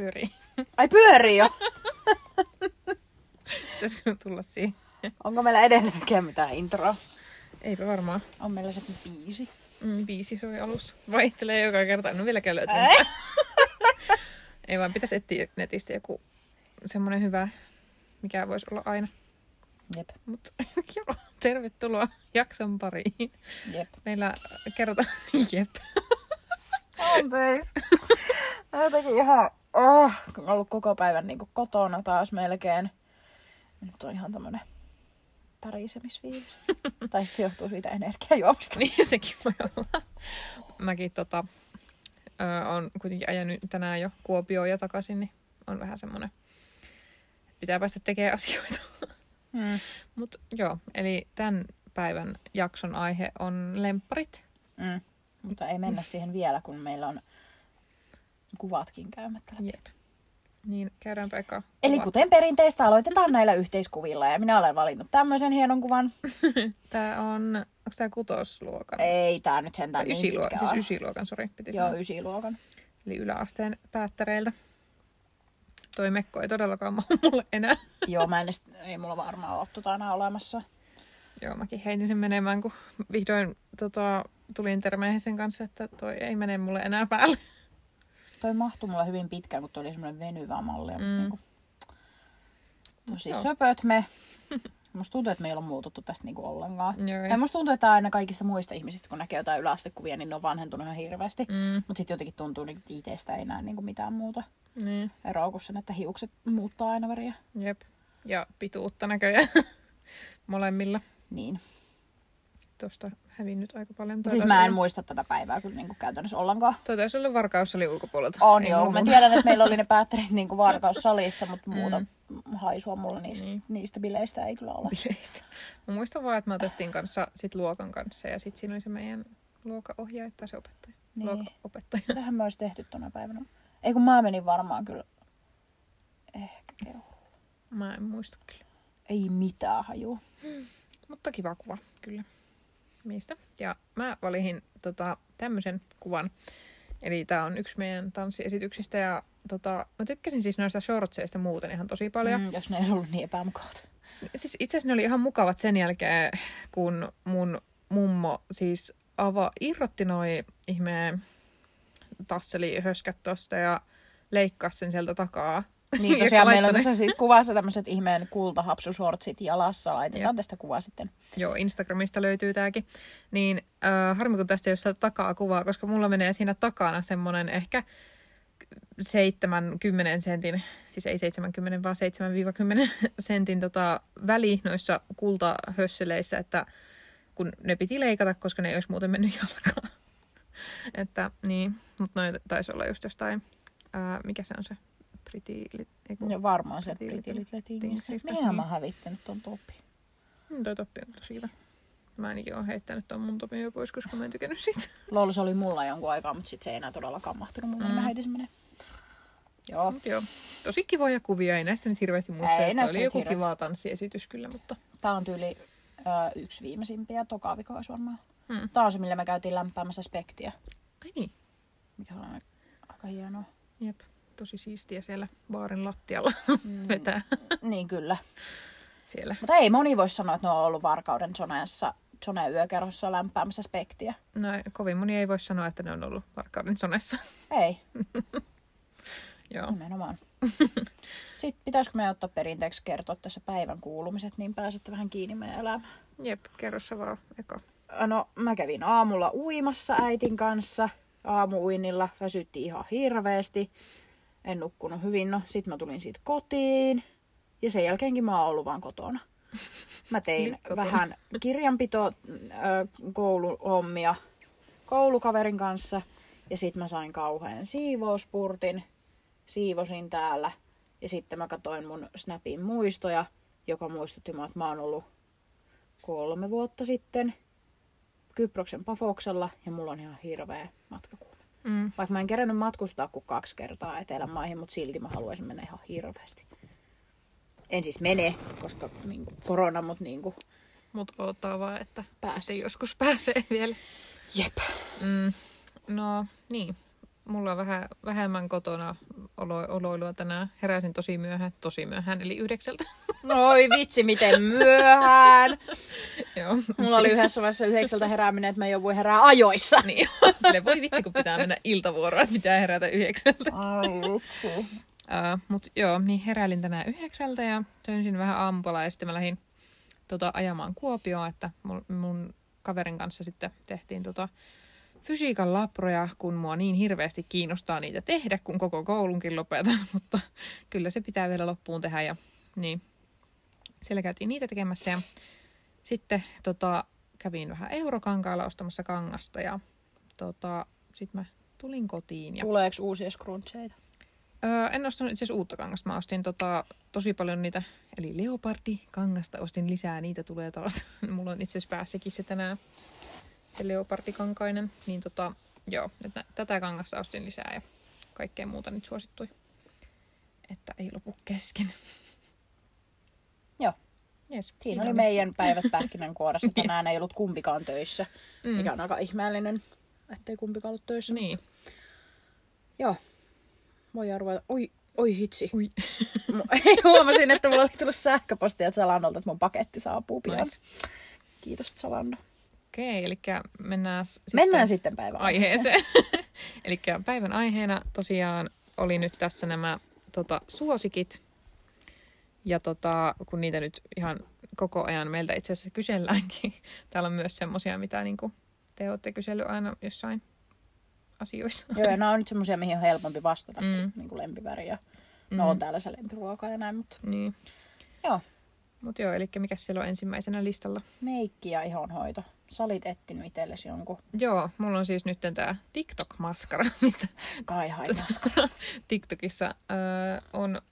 pyörii. Ai pyörii jo! Pitäisikö tulla siihen? Onko meillä edelleenkin mitään introa? Eipä varmaan. On meillä se biisi. Mm, biisi soi alussa. Vaihtelee joka kerta. Ole vieläkään löytänyt. Ei vaan pitäisi etsiä netistä joku semmoinen hyvä, mikä voisi olla aina. Jep, Mutta joo, tervetuloa jakson pariin. jep. Meillä kerrotaan, jep. Anteeksi. Jotenkin ihan, oh, kun on ollut koko päivän niin kotona taas melkein. Nyt on ihan tämmönen pärisemisfiilis. tai se johtuu siitä energiajuomista. Niin sekin voi olla. Mäkin tota, ö, on kuitenkin ajanut tänään jo Kuopioon ja takaisin, niin on vähän semmoinen, että pitää päästä tekemään asioita. Hmm. Mutta joo, eli tämän päivän jakson aihe on lempparit. Mm. Mutta ei mennä siihen vielä, kun meillä on kuvatkin käymättä. läpi. Jep. Niin, käydäänpä eka Eli kuvat. kuten perinteistä aloitetaan näillä yhteiskuvilla ja minä olen valinnut tämmöisen hienon kuvan. Tää on, onko tää kutosluokan? Ei tää nyt sentään niin pitkä siis on. ysiluokan, sori, piti Joo, sanoa. ysiluokan. Eli yläasteen päättäreiltä. Toi mekko ei todellakaan mahu mulle enää. Joo, mä en edes, ei mulla varmaan ole tota enää olemassa. Joo, mäkin heitin sen menemään, kun vihdoin tota, tulin termeihin sen kanssa, että toi ei mene mulle enää päälle. Toi mahtui mulle hyvin pitkään, kun toi oli semmoinen venyvä malli. Mm. Niin kuin, tosi Joo. söpöt me. Musta tuntuu, että me ei ole muututtu tästä niinku ollenkaan. Joo, Tai musta tuntuu, että aina kaikista muista ihmisistä, kun näkee jotain yläastekuvia, niin ne on vanhentunut ihan hirveästi. Mm. Mm, Mutta sitten jotenkin tuntuu, että itsestä ei näe niinku mitään muuta niin, eroa kuin sen, että hiukset muuttaa aina väriä. jep. Ja pituutta näköjään molemmilla. Niin. Tuosta hävinnyt aika paljon. Toi Siis mä en olla- muista tätä päivää kyllä niinku käytännössä ollenkaan. Toi taisi olla varkaus oli ulkopuolelta. On Ei joo, mulla mä tiedän, että meillä oli ne päättärit niinku Varkaussalissa, mutta muuta haisua mulla niistä, Niin. niistä bileistä ei kyllä ole. bileistä. Mä muistan vaan, että me otettiin kanssa sit luokan kanssa ja sitten siinä oli se meidän luokaohjaaja tai se opettaja. Niin. Luokaopettaja. Mitähän me olisi tehty tuona päivänä? Ei kun mä menin varmaan kyllä ehkä kehu. Mä en muista kyllä. Ei mitään hajua. Mutta kiva kuva, kyllä. Mistä? Ja mä valihin tota, tämmöisen kuvan. Eli tää on yksi meidän tanssiesityksistä ja tota, mä tykkäsin siis noista shortseista muuten ihan tosi paljon. Mm. Jos ne ei ollut niin epämukavat. Siis itse asiassa ne oli ihan mukavat sen jälkeen, kun mun mummo siis ava, irrotti noi ihmeen tasselihöskät tosta ja leikkasi sen sieltä takaa. Niin tosiaan meillä on tässä siis kuvassa tämmöiset ihmeen kultahapsusortsit jalassa. Laitetaan Jep. tästä kuva sitten. Joo, Instagramista löytyy tääkin. Niin äh, harmi kun tästä ei ole sitä takaa kuvaa, koska mulla menee siinä takana semmonen ehkä 70 sentin, siis ei 70, vaan 7-10 sentin tota, väli noissa kultahösseleissä, että kun ne piti leikata, koska ne ei olisi muuten mennyt jalkaan. että niin, mutta noin taisi olla just jostain, ää, mikä se on se? Kun- Ja varmaan se Thingsista, Thingsista. Mihin mä hävittänyt ton topin? Mm, toi toppi on tosi hyvä. Mä ainakin oon heittänyt ton mun topin jo pois, koska mä en tykännyt siitä. Lol, se oli mulla jonkun aikaa, mutta sit se ei enää todellakaan mahtunut mulle, mm. mä heitin sen. Joo. Mut joo, tosi kivoja kuvia, ei näistä nyt hirveästi muista. Ei että näistä oli joku hirveästi. kiva tanssiesitys kyllä, mutta Tää on tyyli ö, yksi viimeisimpiä, toka vika olisi varmaan. Hmm. Tää on se, millä me käytiin lämpäämässä spektiä, ai niin, mikä on aika hienoa. jep, tosi siistiä siellä baarin lattialla Mm, vetää niin kyllä. siellä. Mutta ei moni voi sanoa, että ne on ollut Varkauden Zoneessa, Zone yökerhossa lämpäämässä spektiä. No kovin moni ei voi sanoa, että ne on ollut Varkauden sonessa. Ei, joo, nimenomaan. Sitten pitäisikö me ottaa perinteeksi kertoa tässä päivän kuulumiset, niin pääsette vähän kiinni meidän elämään. jep, kerro sä vaan eka. No, mä kävin aamulla uimassa äitin kanssa. Aamuuinnilla väsytti ihan hirveästi. En nukkunut hyvin. No, sit mä tulin siitä kotiin. Ja sen jälkeenkin mä oon ollut vaan kotona. Mä tein vähän kirjanpito kouluhommia koulukaverin kanssa. Ja sit mä sain kauhean siivouspurtin. Siivosin täällä. Ja sitten mä katsoin mun Snapin muistoja, joka muistutti mua, että mä oon ollut kolme vuotta sitten Kyproksen Pafoksella ja mulla on ihan hirveä matkakuume. Mm. Vaikka mä en kerännyt matkustaa kuin kaksi kertaa Etelänmaihin, mutta silti mä haluaisin mennä ihan hirveästi. En siis mene, koska niin kuin, korona, mutta niin kuin, Mut odottaa vaan, että sitten joskus pääsee vielä. jep. Mm. No niin, mulla on vähän vähemmän kotona olo, oloilua tänään. Heräsin tosi myöhään, tosi myöhään, eli yhdeksältä. Oi vitsi, miten myöhään. Joo. Mulla oli yhdessä vaiheessa yhdeksältä herääminen, että mä jo voi herää ajoissa. Niin, sille voi vitsi, kun pitää mennä iltavuoroon, että pitää herätä yhdeksältä. Ai vitsi. Uh, Mutta joo, niin heräilin tänään yhdeksältä ja söin vähän aamupalaa ja sitten mä lähdin tota, ajamaan Kuopioon, että mun, mun kaverin kanssa sitten tehtiin tota, fysiikan laproja, kun mua niin hirveästi kiinnostaa niitä tehdä, kun koko koulunkin lopetan, mutta kyllä se pitää vielä loppuun tehdä ja niin. Siellä käytiin niitä tekemässä ja sitten tota, kävin vähän eurokankaalla ostamassa kangasta ja tota, sitten mä tulin kotiin. Ja... Tuleeko uusia scruncheita? Öö, en ostanut itse asiassa uutta kangasta. Mä ostin tota, tosi paljon niitä, eli leopardi-kangasta. Ostin lisää, niitä tulee taas. Mulla on itse asiassa päässäkin se tänään, se leopardikankainen. Niin tota, joo, että tätä kangasta ostin lisää ja kaikkea muuta nyt suosittui. Että ei lopu kesken. Joo. Yes, Siinä oli meidän päivät pähkinänkuoressa. Tänään ei ollut kumpikaan töissä, mm. mikä on aika ihmeellinen, ettei kumpikaan ollut töissä. Niin. Joo. Voi arvata. Oi, oi hitsi. Mu- Huomasin, että mulla oli tullut sähköpostia Zalandolta, että mun paketti saapuu pian. Nice. Kiitos Zalando. Okei, eli mennään sitten Mennään sitten päivän aiheeseen. eli päivän aiheena tosiaan oli nyt tässä nämä tota, suosikit. Ja tota, kun niitä nyt ihan koko ajan meiltä itse asiassa kyselläänkin. Täällä on myös semmosia, mitä niinku te olette kysellyt aina jossain asioissa. Joo, ja nämä on nyt semmosia, mihin on helpompi vastata, Mm. mm. niin kuin lempiväri. Ja... Mm. No on täällä se lempiruoka ja näin, mutta Niin. joo. Mut joo, eli mikä siellä on ensimmäisenä listalla? Meikki ja ihonhoito. Sä olit etsinyt itsellesi jonkun Joo, mulla on siis nyt tää TikTok-maskara, mistä Sky High maskara. TikTokissa öö, on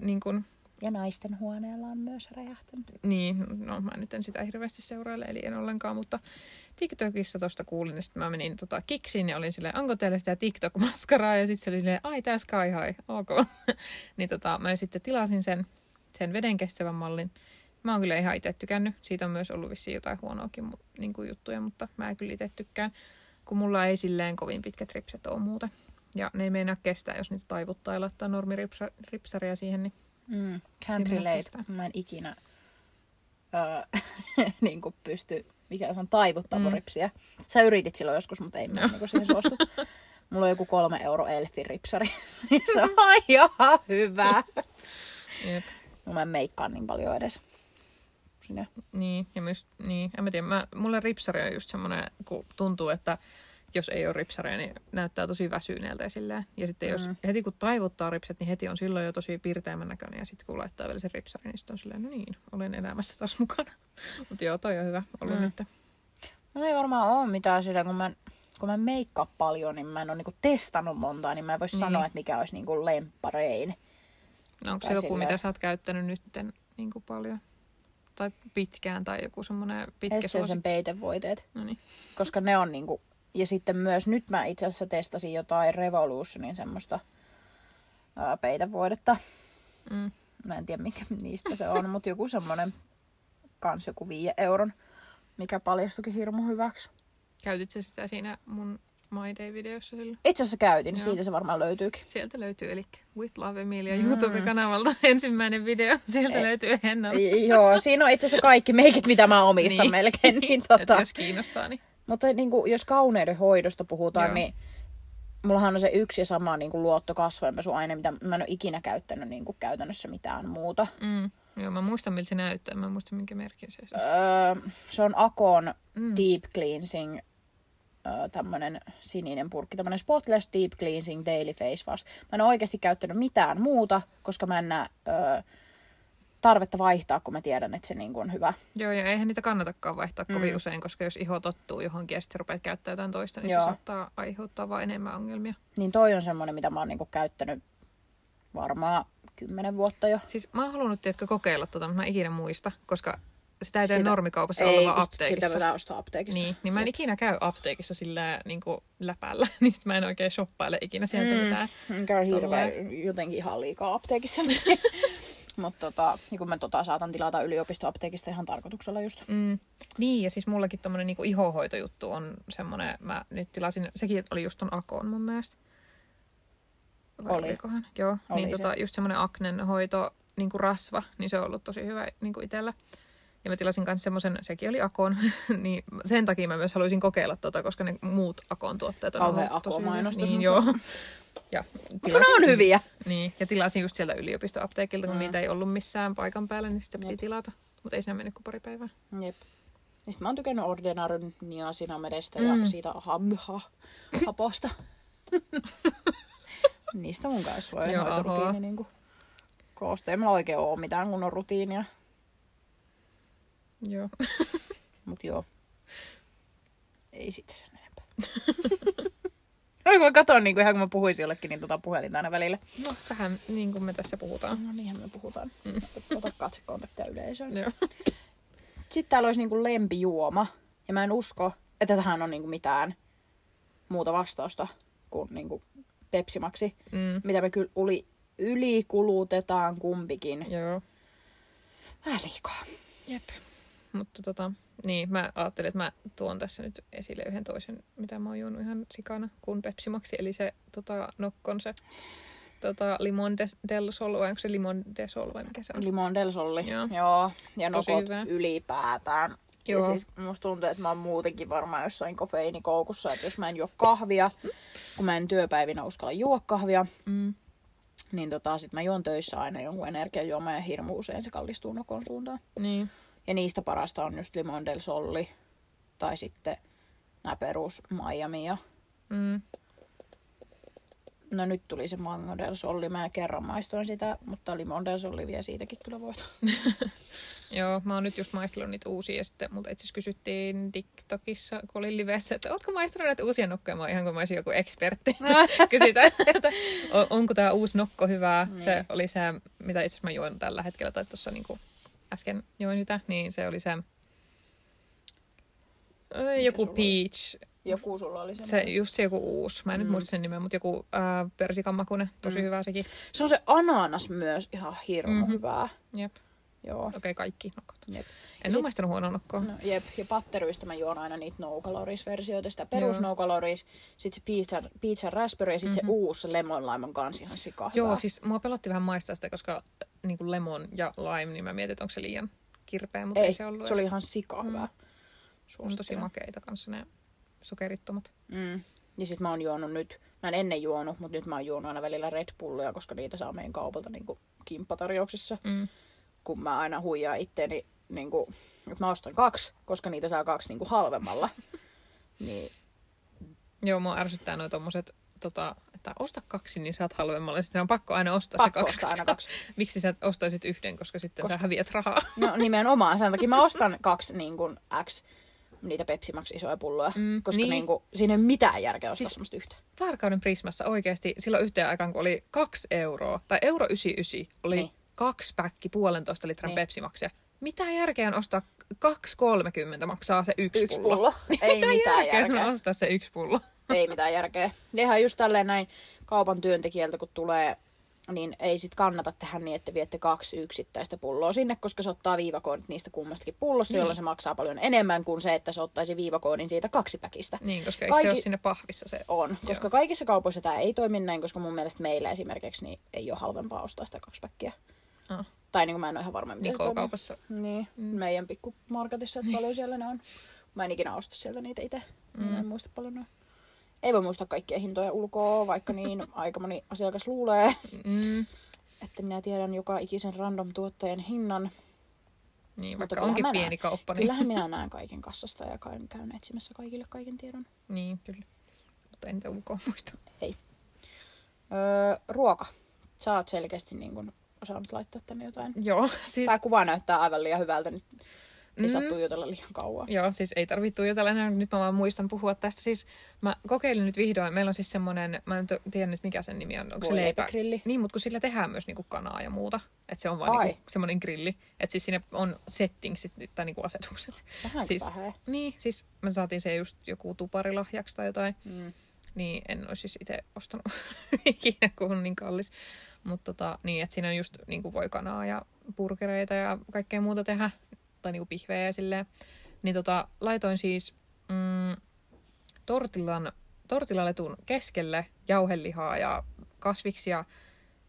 niin kun, Ja naisten huoneella on myös räjähtänyt. Niin, no mä nyt en sitä hirveästi seuraile, eli en ollenkaan, mutta TikTokissa tosta kuulin, sitten mä menin tota, kiksiin ja olin silleen, onko teillä sitä TikTok-maskaraa, ja sitten se oli silleen, ai tää Sky High, ok. niin tota, mä sitten tilasin sen, sen veden kestävän mallin. Mä oon kyllä ihan itse tykännyt, siitä on myös ollut vissiin jotain huonoakin niin kuin juttuja, mutta mä en kyllä itse tykkään, kun mulla ei silleen kovin pitkät ripset ole muuten. Ja ne ei meinaa kestää, jos niitä taivuttaa ja laittaa normiripsaria siihen, niin Mm. Can't relate. Mä en ikinä öö, niin kuin pysty, mikä se on, taivuttaa Mm. ripsiä. Sä yritit silloin joskus, mutta ei mä No. niin siihen suostu. Mulla on joku kolme euro elfin ripsari. se on ihan hyvä. jep. No mä en meikkaa niin paljon edes. Sinne. Niin, ja myös, niin, en mä tiedä, mä, mulle ripsari on just semmoinen, kun tuntuu, että jos ei ole ripsaria, niin näyttää tosi väsyneeltä ja silleen. Ja sitten jos Mm. heti kun taivuttaa ripset, niin heti on silloin jo tosi pirteämmän näköinen. Ja sitten kun laittaa vielä sen ripsarin, niin sitten on silleen, no niin, olen elämässä taas mukana. Mutta joo, toi on hyvä ollut Mm. nyt. No ei varmaan ole mitään sillä, kun mä, kun mä en meikkaa paljon, niin mä en ole niinku testannut montaa, niin mä en voi Niin. sanoa, että mikä olisi niinku lempparein. No onko se joku, silleen- mitä sä oot käyttänyt nytten niin kuin paljon? Tai pitkään, tai joku semmoinen pitkä Essensen suosikki? peitevoiteet. No niin. koska ne on niinku... Ja sitten myös nyt mä itse asiassa testasin jotain Revolutionin semmoista ää, peitevoidetta. Mm. Mä en tiedä mikä niistä se on, mutta joku semmonen kans joku 5 euron, mikä paljastukin hirmu hyväksi. Käytit sä sitä siinä mun My Day-videossa silloin? Itse asiassa käytin, Joo. siitä se varmaan löytyykin. Sieltä löytyy, eli With Love Emilia Mm. YouTube-kanavalta ensimmäinen video. Sieltä Ei. löytyy Henna. Joo, siinä on itse asiassa kaikki meikit, mitä mä omistan Niin. melkein. Niin, tota, jos kiinnostaa, niin Mutta niin kuin, jos kauneuden hoidosta puhutaan, Joo. niin mullahan on se yksi ja sama niin kuin luotto kasvojenpesuaine, mitä mä en ole ikinä käyttänyt niin kuin käytännössä mitään muuta. mm. Joo, mä muistan, miltä se näyttää. Mä en muista, minkä merkin se on. Öö, se on Akon Mm. Deep Cleansing, öö, tämmönen sininen purkki, tämmönen Spotless Deep Cleansing Daily Face Wash. Mä en ole oikeasti käyttänyt mitään muuta, koska mä en näe öö, tarvetta vaihtaa, kun mä tiedän, että se niin kuin on hyvä. Joo, ja eihän niitä kannatakaan vaihtaa kovin Mm. usein, koska jos iho tottuu johonkin ja sitten rupeat käyttämään jotain toista, niin Joo. se saattaa aiheuttaa vaan enemmän ongelmia. Niin toi on semmonen, mitä mä oon niin kuin käyttänyt varmaan kymmenen vuotta jo. Siis mä oon halunnut, tiedätkö, kokeilla tota, mutta mä ikinä muista, koska sitä ei tee Sitä- normikaupassa vaan kun apteekissa. Sitä pitää ostaa apteekista. Niin, niin mä en ikinä käy apteekissa sillä niin kuin läpällä, niin sit mä en oikein shoppaile ikinä sieltä mm. mitään. Hirveän Tolleen. jotenkin ihan liikaa apteekissa. Mutta tota, niin kun mä tota saatan tilata yliopistoapteekista ihan tarkoituksella just. Mm. Niin, ja siis mullakin tommonen niinku ihohoitojuttu on semmonen, mä nyt tilasin, sekin oli just ton Akon mun mielestä. Vai Oli. olikohan? Joo, Oli niin se. tota, just semmonen aknen hoito, niinku rasva, niin se on ollut tosi hyvä niinku itellä. Ja mä tilasin kanssa semmoisen, sekin oli Akon, niin sen takia mä myös haluaisin kokeilla tota, koska ne muut Akon tuotteet on Kauhea ollut tosi Akon-mainostus, hyviä. Niin, joo. Ja Mutta ne on hyviä. Niin, ja tilasin just sieltä yliopistoapteekilta, kun Mm. niitä ei ollut missään paikan päällä, niin sitten piti Jep. tilata. Mutta ei siinä mennyt kuin pari päivää. Jep. Ja sit mä oon tykännyt Ordinaryn niasinamedestä Mm. ja siitä hamha, haposta. Niistä mun kanssa voi Joo, noita rutiini niinku koostaa. Ei mulla oikein oo mitään kunnon rutiinia. Joo. Mut joo. Ei siitä sen enempää. Oi, kun mä katon niin kuin ihan kun mä puhuisin jollekin, niin tota puhelinta aina välillä. No, vähän niin kuin me tässä puhutaan. No niinhän me puhutaan. Mm. Ota katsekontaktia yleisöön. Joo. Sitten täällä olisi niinku lempijuoma. Ja mä en usko, että tähän on niinku mitään muuta vastausta kuin niinku Pepsimaksi. Mm. Mitä me kyllä uli, ylikulutetaan kumpikin. Joo. Vähän liikaa. Jep. Mutta tota, niin, mä ajattelin, että mä tuon tässä nyt esille yhden toisen, mitä mä oon juonut ihan sikana, kuin Pepsimaksi. Eli se tota, nokkon se tota, limon de, del sol, vai onko se limon de sol vai mikä se on? Limon del solli. Joo. Joo. Ja Tosi nokot hyvä. ylipäätään. Joo. Ja siis musta tuntuu, että mä oon muutenkin varmaan jossain kofeiinikoukussa, että jos mä en juo kahvia, kun mä en työpäivinä uskalla juo kahvia, Mm. niin tota, sit mä juon töissä aina jonkun energiajuoman ja hirmu usein se kallistuu nokon suuntaan. Niin. Ja niistä parasta on just Limon del Solli tai sitten nämä perus Miami ja Mm. No nyt tuli se Mango del Solli, mä kerran maistoin sitä, mutta Limon del Solli vie siitäkin kyllä voit. Joo, mä oon nyt just maistellut niitä uusia ja sitten multa itse kysyttiin TikTokissa, kun olin livessä, että ootko maistanut näitä uusia nokkoja? Mä oon ihan kuin mä olisin joku ekspertti. Kysytään, että on- onko tämä uusi nokko hyvää. Niin. Se oli se, mitä itse asiassa mä juon tällä hetkellä, tai tuossa niinku äsken join sitä, niin se oli se joku sulla oli? peach, Joku sulla oli se, just se joku uusi, mä en mm. nyt muista sen nimeä, mutta joku äh, tosi Mm. hyvä sekin. Se on se ananas myös ihan hirmu Mhm. mm-hmm. hyvää. Jep, Joo. okei okay, kaikki nokot. Jep. En sit- ole maistanut huonoa nokkoa. No, jep, ja patteryistä mä juon aina niitä no versioita, sitä perus no calories, sit se pizza, pizza raspberry ja sit Mhm. se uusi se lemon lime on kans ihan sika Joo, hyvää. siis mua pelotti vähän maistaa sitä, koska niin kuin lemon ja lime, niin mä mietin, että onko se liian kirpeä, mutta ei, ei, se ollut se oli ihan sika Mm. hyvää. on tosi makeita kanssa ne sokerittomat. Mm. Ja sit mä oon juonut nyt, mä en ennen juonut, mutta nyt mä oon juonut aina välillä Red Bullia, koska niitä saa meidän kaupalta niinku kimppatarjouksissa. Mm. Kun mä aina huijaan itteeni, niinku, että mä ostan kaksi, koska niitä saa kaksi niinku halvemmalla. niin Joo, mua ärsyttää noi tommoset, tota, että osta kaksi, niin saat halvemmalla. Sitten on pakko aina ostaa pakko se kaksi. ostaa aina kaksi. Miksi sä ostaisit yhden, koska sitten Koska- sä häviät rahaa. No nimenomaan, sen takia mä ostan kaksi niin kuin X niitä Pepsi Max isoja pulloja, Mm, koska niin. niin. kuin, siinä ei ole mitään järkeä ostaa Siis- semmoista yhtä. Varkauden Prismassa oikeasti silloin yhteen aikaan, kun oli kaksi euroa, tai euro 99, oli Niin. kaksi päkki puolentoista litran Niin. Pepsi-maksia. Mitä järkeä on ostaa 2,30 maksaa se yksi, Yksi pullo? pullo. Ei Mitä mitään järkeä sun järkeä. ostaa se yksi pullo? Ei mitään järkeä. Ihan just tälleen näin kaupan työntekijältä, kun tulee, niin ei sit kannata tehdä niin, että viette kaksi yksittäistä pulloa sinne, koska se ottaa viivakoodit niistä kummastakin pullosta, Niin. jolloin se maksaa paljon enemmän kuin se, että se ottaisi viivakoodin siitä kaksipäkistä. Niin, koska eikö se Kaikki- ole sinne pahvissa se? On, koska Joo. kaikissa kaupoissa tämä ei toimi näin, koska mun mielestä meillä esimerkiksi niin ei ole halvempaa ostaa sitä kaksipäkkiä. Ah, Tai niin kuin mä en ole ihan varma, miten se. Niko-kaupassa. Niin, mm. meidän pikkumarketissa, että paljon siellä ne on. Mä en ikinä osta sieltä niitä itse. Mm. Mä en muista paljon ne. Ei voi muistaa kaikkia hintoja ulkoa, vaikka niin aika moni asiakas luulee, Mm, että minä tiedän joka ikisen random tuottajan hinnan. niin, Mutta vaikka kyllähän onkin pieni näen. kauppa. Niin, Kyllähän minä näen kaiken kassasta ja käyn, käyn etsimässä kaikille kaiken tiedon. niin kyllä. Mutta en ulkoa muista. Öö, ruoka. Sä oot selkeästi niin kun osannut laittaa tänne jotain. Joo, siis... Tämä kuva näyttää aivan liian hyvältä nyt. Ei saa Mm. tuijotella liian kauan. Joo, siis ei tarvitse tuijotella enää, nyt mä vaan muistan puhua tästä. Siis mä kokeilin nyt vihdoin, meillä on siis semmonen, mä en tiedä nyt mikä sen nimi on, onko se leipä? leipägrilli. Niin, mutta kun sillä tehdään myös niinku kanaa ja muuta. Että se on vaan Ai. niinku semmoinen grilli. Että siis siinä on settingsit tai niinku asetukset. Vähän siis, niin, siis me saatiin se just joku tuparilahjaksi tai jotain. Mm. Niin en olisi siis itse ostanut ikinä, kun on niin kallis. Mutta tota, niin, että siinä on just niinku voikanaa ja burgereita ja kaikkea muuta tehdä. Tai niinku pihvejä ja silleen. Niin tota, laitoin siis mm, tortillan, tortillaletun keskelle jauhelihaa ja kasviksia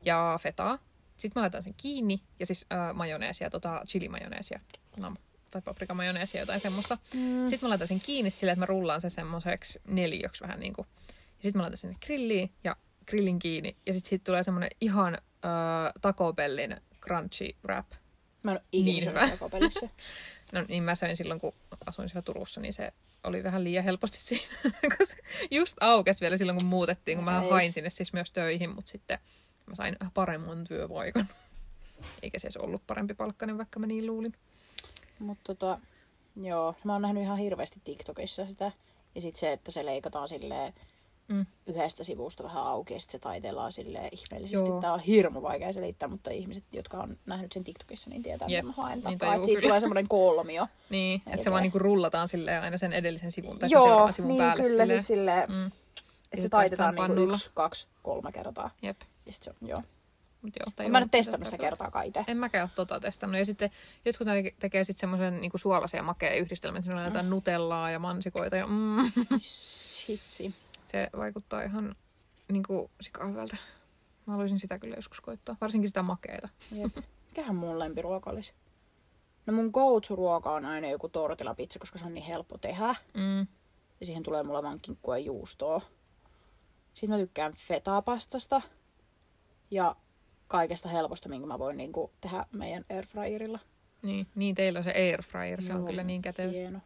ja fetaa. Sitten mä laitan sen kiinni ja siis äh, majoneesia, tota chilimajoneesia. No, tai paprikamajoneesia, jotain semmoista. Mm. Sitten mä laitan sen kiinni silleen, että mä rullaan sen semmoiseksi neliöksi vähän niin kuin. Ja sitten mä laitan sinne grilliin ja grillin kiinni. Ja sitten siitä tulee semmoinen ihan äh, Taco Bellin crunchy wrap. Mä en ole Niin ikinä hyvä. No niin mä söin silloin, kun asuin siellä Turussa, niin se oli vähän liian helposti siinä. Kun se just aukesi vielä silloin, kun muutettiin, kun mä Ei. hain sinne siis myös töihin, mutta sitten mä sain paremman työpaikan. Eikä se edes ollut parempi palkkainen, vaikka mä niin luulin. Mutta tota, joo, mä oon nähnyt ihan hirveästi TikTokissa sitä. Ja sit se, että se leikataan silleen Mm. yhdestä sivusta vähän auki ja sit se taitellaan silleen ihmeellisesti. Joo. Tää on hirmu vaikea selittää, mutta ihmiset, jotka on nähnyt sen TikTokissa, niin tietää, Jep, mitä mä haen niin takaa. Että siitä tulee semmoinen kolmio. Niin, että se vaan niinku rullataan silleen aina sen edellisen sivun tai sen Joo, seuraavan sivun niin päälle. kyllä silleen. siis silleen, Mm. että se taitetaan niinku yksi, kaksi, kolme kertaa. Jep. Ja sit se on, joo. Mut joo, Mä tajuu, en mitä testannut sitä kertaakaan itse. En mäkään ole tota testannut. Ja sitten jotkut teke- tekee sitten semmoisen niinku suolaisen ja makeen yhdistelmän. Siinä on jotain nutellaa ja mansikoita. Ja mm, Hitsi. Se vaikuttaa ihan niinku sika hyvältä. Mä haluaisin sitä kyllä joskus koittaa. Varsinkin sitä makeeta. Jep. Mikähän mun lempiruoka olisi? No mun go-to-ruoka on aina joku tortilapizza, koska se on niin helppo tehdä. Mm. Ja siihen tulee mulle vaan kinkkua ja juustoa. Sitten mä tykkään fetapastasta. Ja kaikesta helposta, minkä mä voin niinku tehdä meidän airfryerilla. Niin, niin, teillä on se airfryer. Se on Joo, kyllä niin kätevä. Hieno.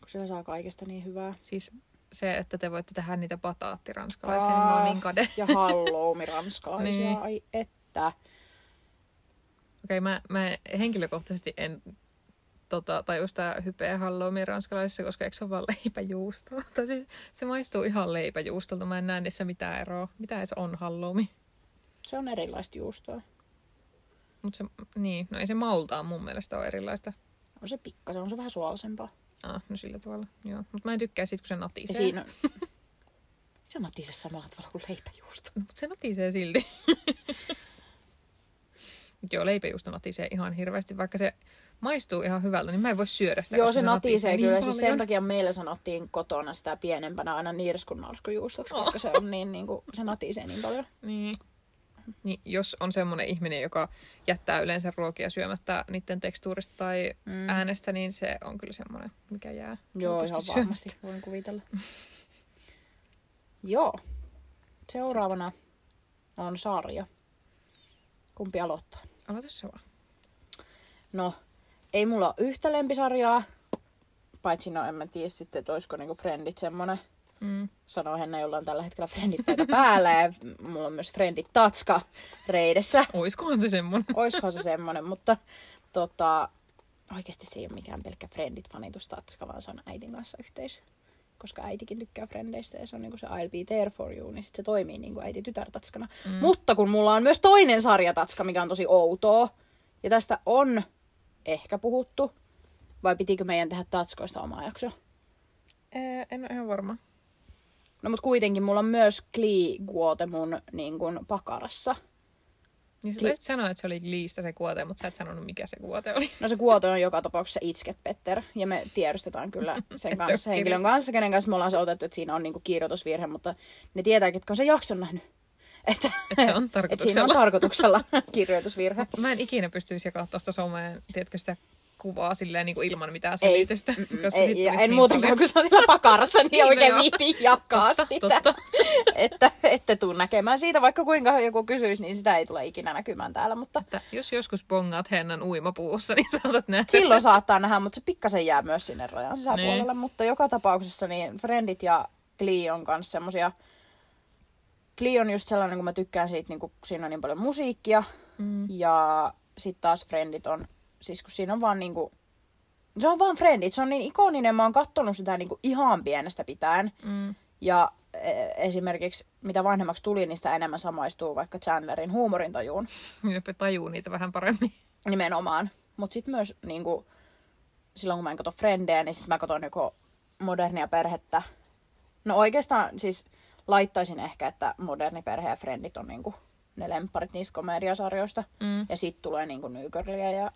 Kun sillä saa kaikesta niin hyvää. Siis se, että te voitte tehdä niitä bataattiranskalaisia, niin mä oon niin kade. Ja halloumi ranskalaisia. Niin. Ai että. Okei, mä, mä henkilökohtaisesti en tota, tajua sitä hypeä halloumia ranskalaisissa, koska eikö se ole vaan leipäjuustoa? Tai siis se maistuu ihan leipäjuustolta. Mä en näe niissä mitään eroa. Mitä se on halloumi? Se on erilaista juustoa. Mutta se, niin, no ei se maultaan mun mielestä ole erilaista. On se pikkasen, on se vähän suolasempaa. Ah, no sillä tavalla, joo. Mutta mä en tykkää siitä, kun se Ja natisee. siinä on... Se natisee samalla tavalla kuin leipäjuusto. No, mutta se natisee silti. Mut joo, leipäjuusto natisee ihan hirveästi. Vaikka se maistuu ihan hyvältä, niin mä en voi syödä sitä, Joo, koska se natisee niin kyllä. Siis sen paljon. takia meillä sanottiin kotona sitä pienempänä aina niirskun narskujuustoksi, Oh. koska se on niin, niin kuin, se natisee niin paljon. Niin. Niin, jos on semmoinen ihminen, joka jättää yleensä ruokia syömättä niiden tekstuurista tai Mm. äänestä, niin se on kyllä semmoinen, mikä jää Joo, ihan syömättä. varmasti voin kuvitella. Joo. Seuraavana on sarja. Kumpi aloittaa? Aloita se vaan. No, ei mulla ole yhtä lempisarjaa. Paitsi no en mä tiedä sitten, että olisiko niinku Friendit semmonen. Mm. Sanoo Henna, jolla on tällä hetkellä Friendit paita päällä ja mulla on myös Friendit tatska reidessä. Oiskohan se semmoinen? Oiskohan se semmonen, mutta tota, oikeasti se ei ole mikään pelkkä Friendit-fanitus tatska, vaan se on äitin kanssa yhteis. Koska äitikin tykkää Friendeistä ja se on niinku se I'll be there for you, niin sit se toimii niinku äiti tytärtatskana. Mm. Mutta kun mulla on myös toinen sarjatatska, mikä on tosi outoa, ja tästä on ehkä puhuttu, vai pitikö meidän tehdä tatskoista oma jakso? Ee, en ole ihan varma. No mut kuitenkin mulla on myös Glee Guote mun niin kun, pakarassa. Niin sä taisit sanoa, että se oli liistä se kuote, mutta sä et sanonut, mikä se kuote oli. No se kuote on joka tapauksessa Itket Petter, ja me tiedostetaan kyllä sen kanssa, henkilön kanssa, kenen kanssa me ollaan se otettu, että siinä on niinku kirjoitusvirhe, mutta ne tietää, ketkä on sen jakson nähnyt. Että, Että se on että siinä on tarkoituksella. tarkoituksella kirjoitusvirhe. Mä en ikinä pystyisi jakaa tuosta someen, tiedätkö sitä kuvaa silleen niin kuin ilman mitään Ei, selitystä. koska Ei, ja en niin muutenkaan, paljon. kun se on siellä pakarassa, niin Niin, no oikein joo. viitiin jakaa Totta, sitä. totta. että ette tuu näkemään siitä, vaikka kuinka joku kysyisi, niin sitä ei tule ikinä näkymään täällä, mutta Että jos joskus bongaat Hennan uimapuussa, niin saatat nähdä silloin sen. saattaa nähdä, mutta se pikkasen jää myös sinne rajan sisäpuolelle. Niin. Mutta joka tapauksessa niin Friendit ja Glee on kanssa semmosia... Glee on just sellainen, kun mä tykkään siitä, niin kun siinä on niin paljon musiikkia. Mm. Ja sitten taas Friendit on, siis kun siinä on vaan niinku... Se on vaan Friendit, se on niin ikoninen, mä oon kattonut sitä niinku ihan pienestä pitäen. Mm. Ja e, esimerkiksi mitä vanhemmaksi tuli, niin sitä enemmän samaistuu vaikka Chandlerin huumorintajuun. Jopa tajuu niitä vähän paremmin. Nimenomaan. Mutta sitten myös niinku, silloin kun mä en katso Frendejä, niin sitten mä katson joko modernia perhettä. No oikeastaan siis laittaisin ehkä, että moderni perhe ja Frendit on niinku ne lempparit niistä komediasarjoista. Mm. Ja sitten tulee niinku New Girlia ja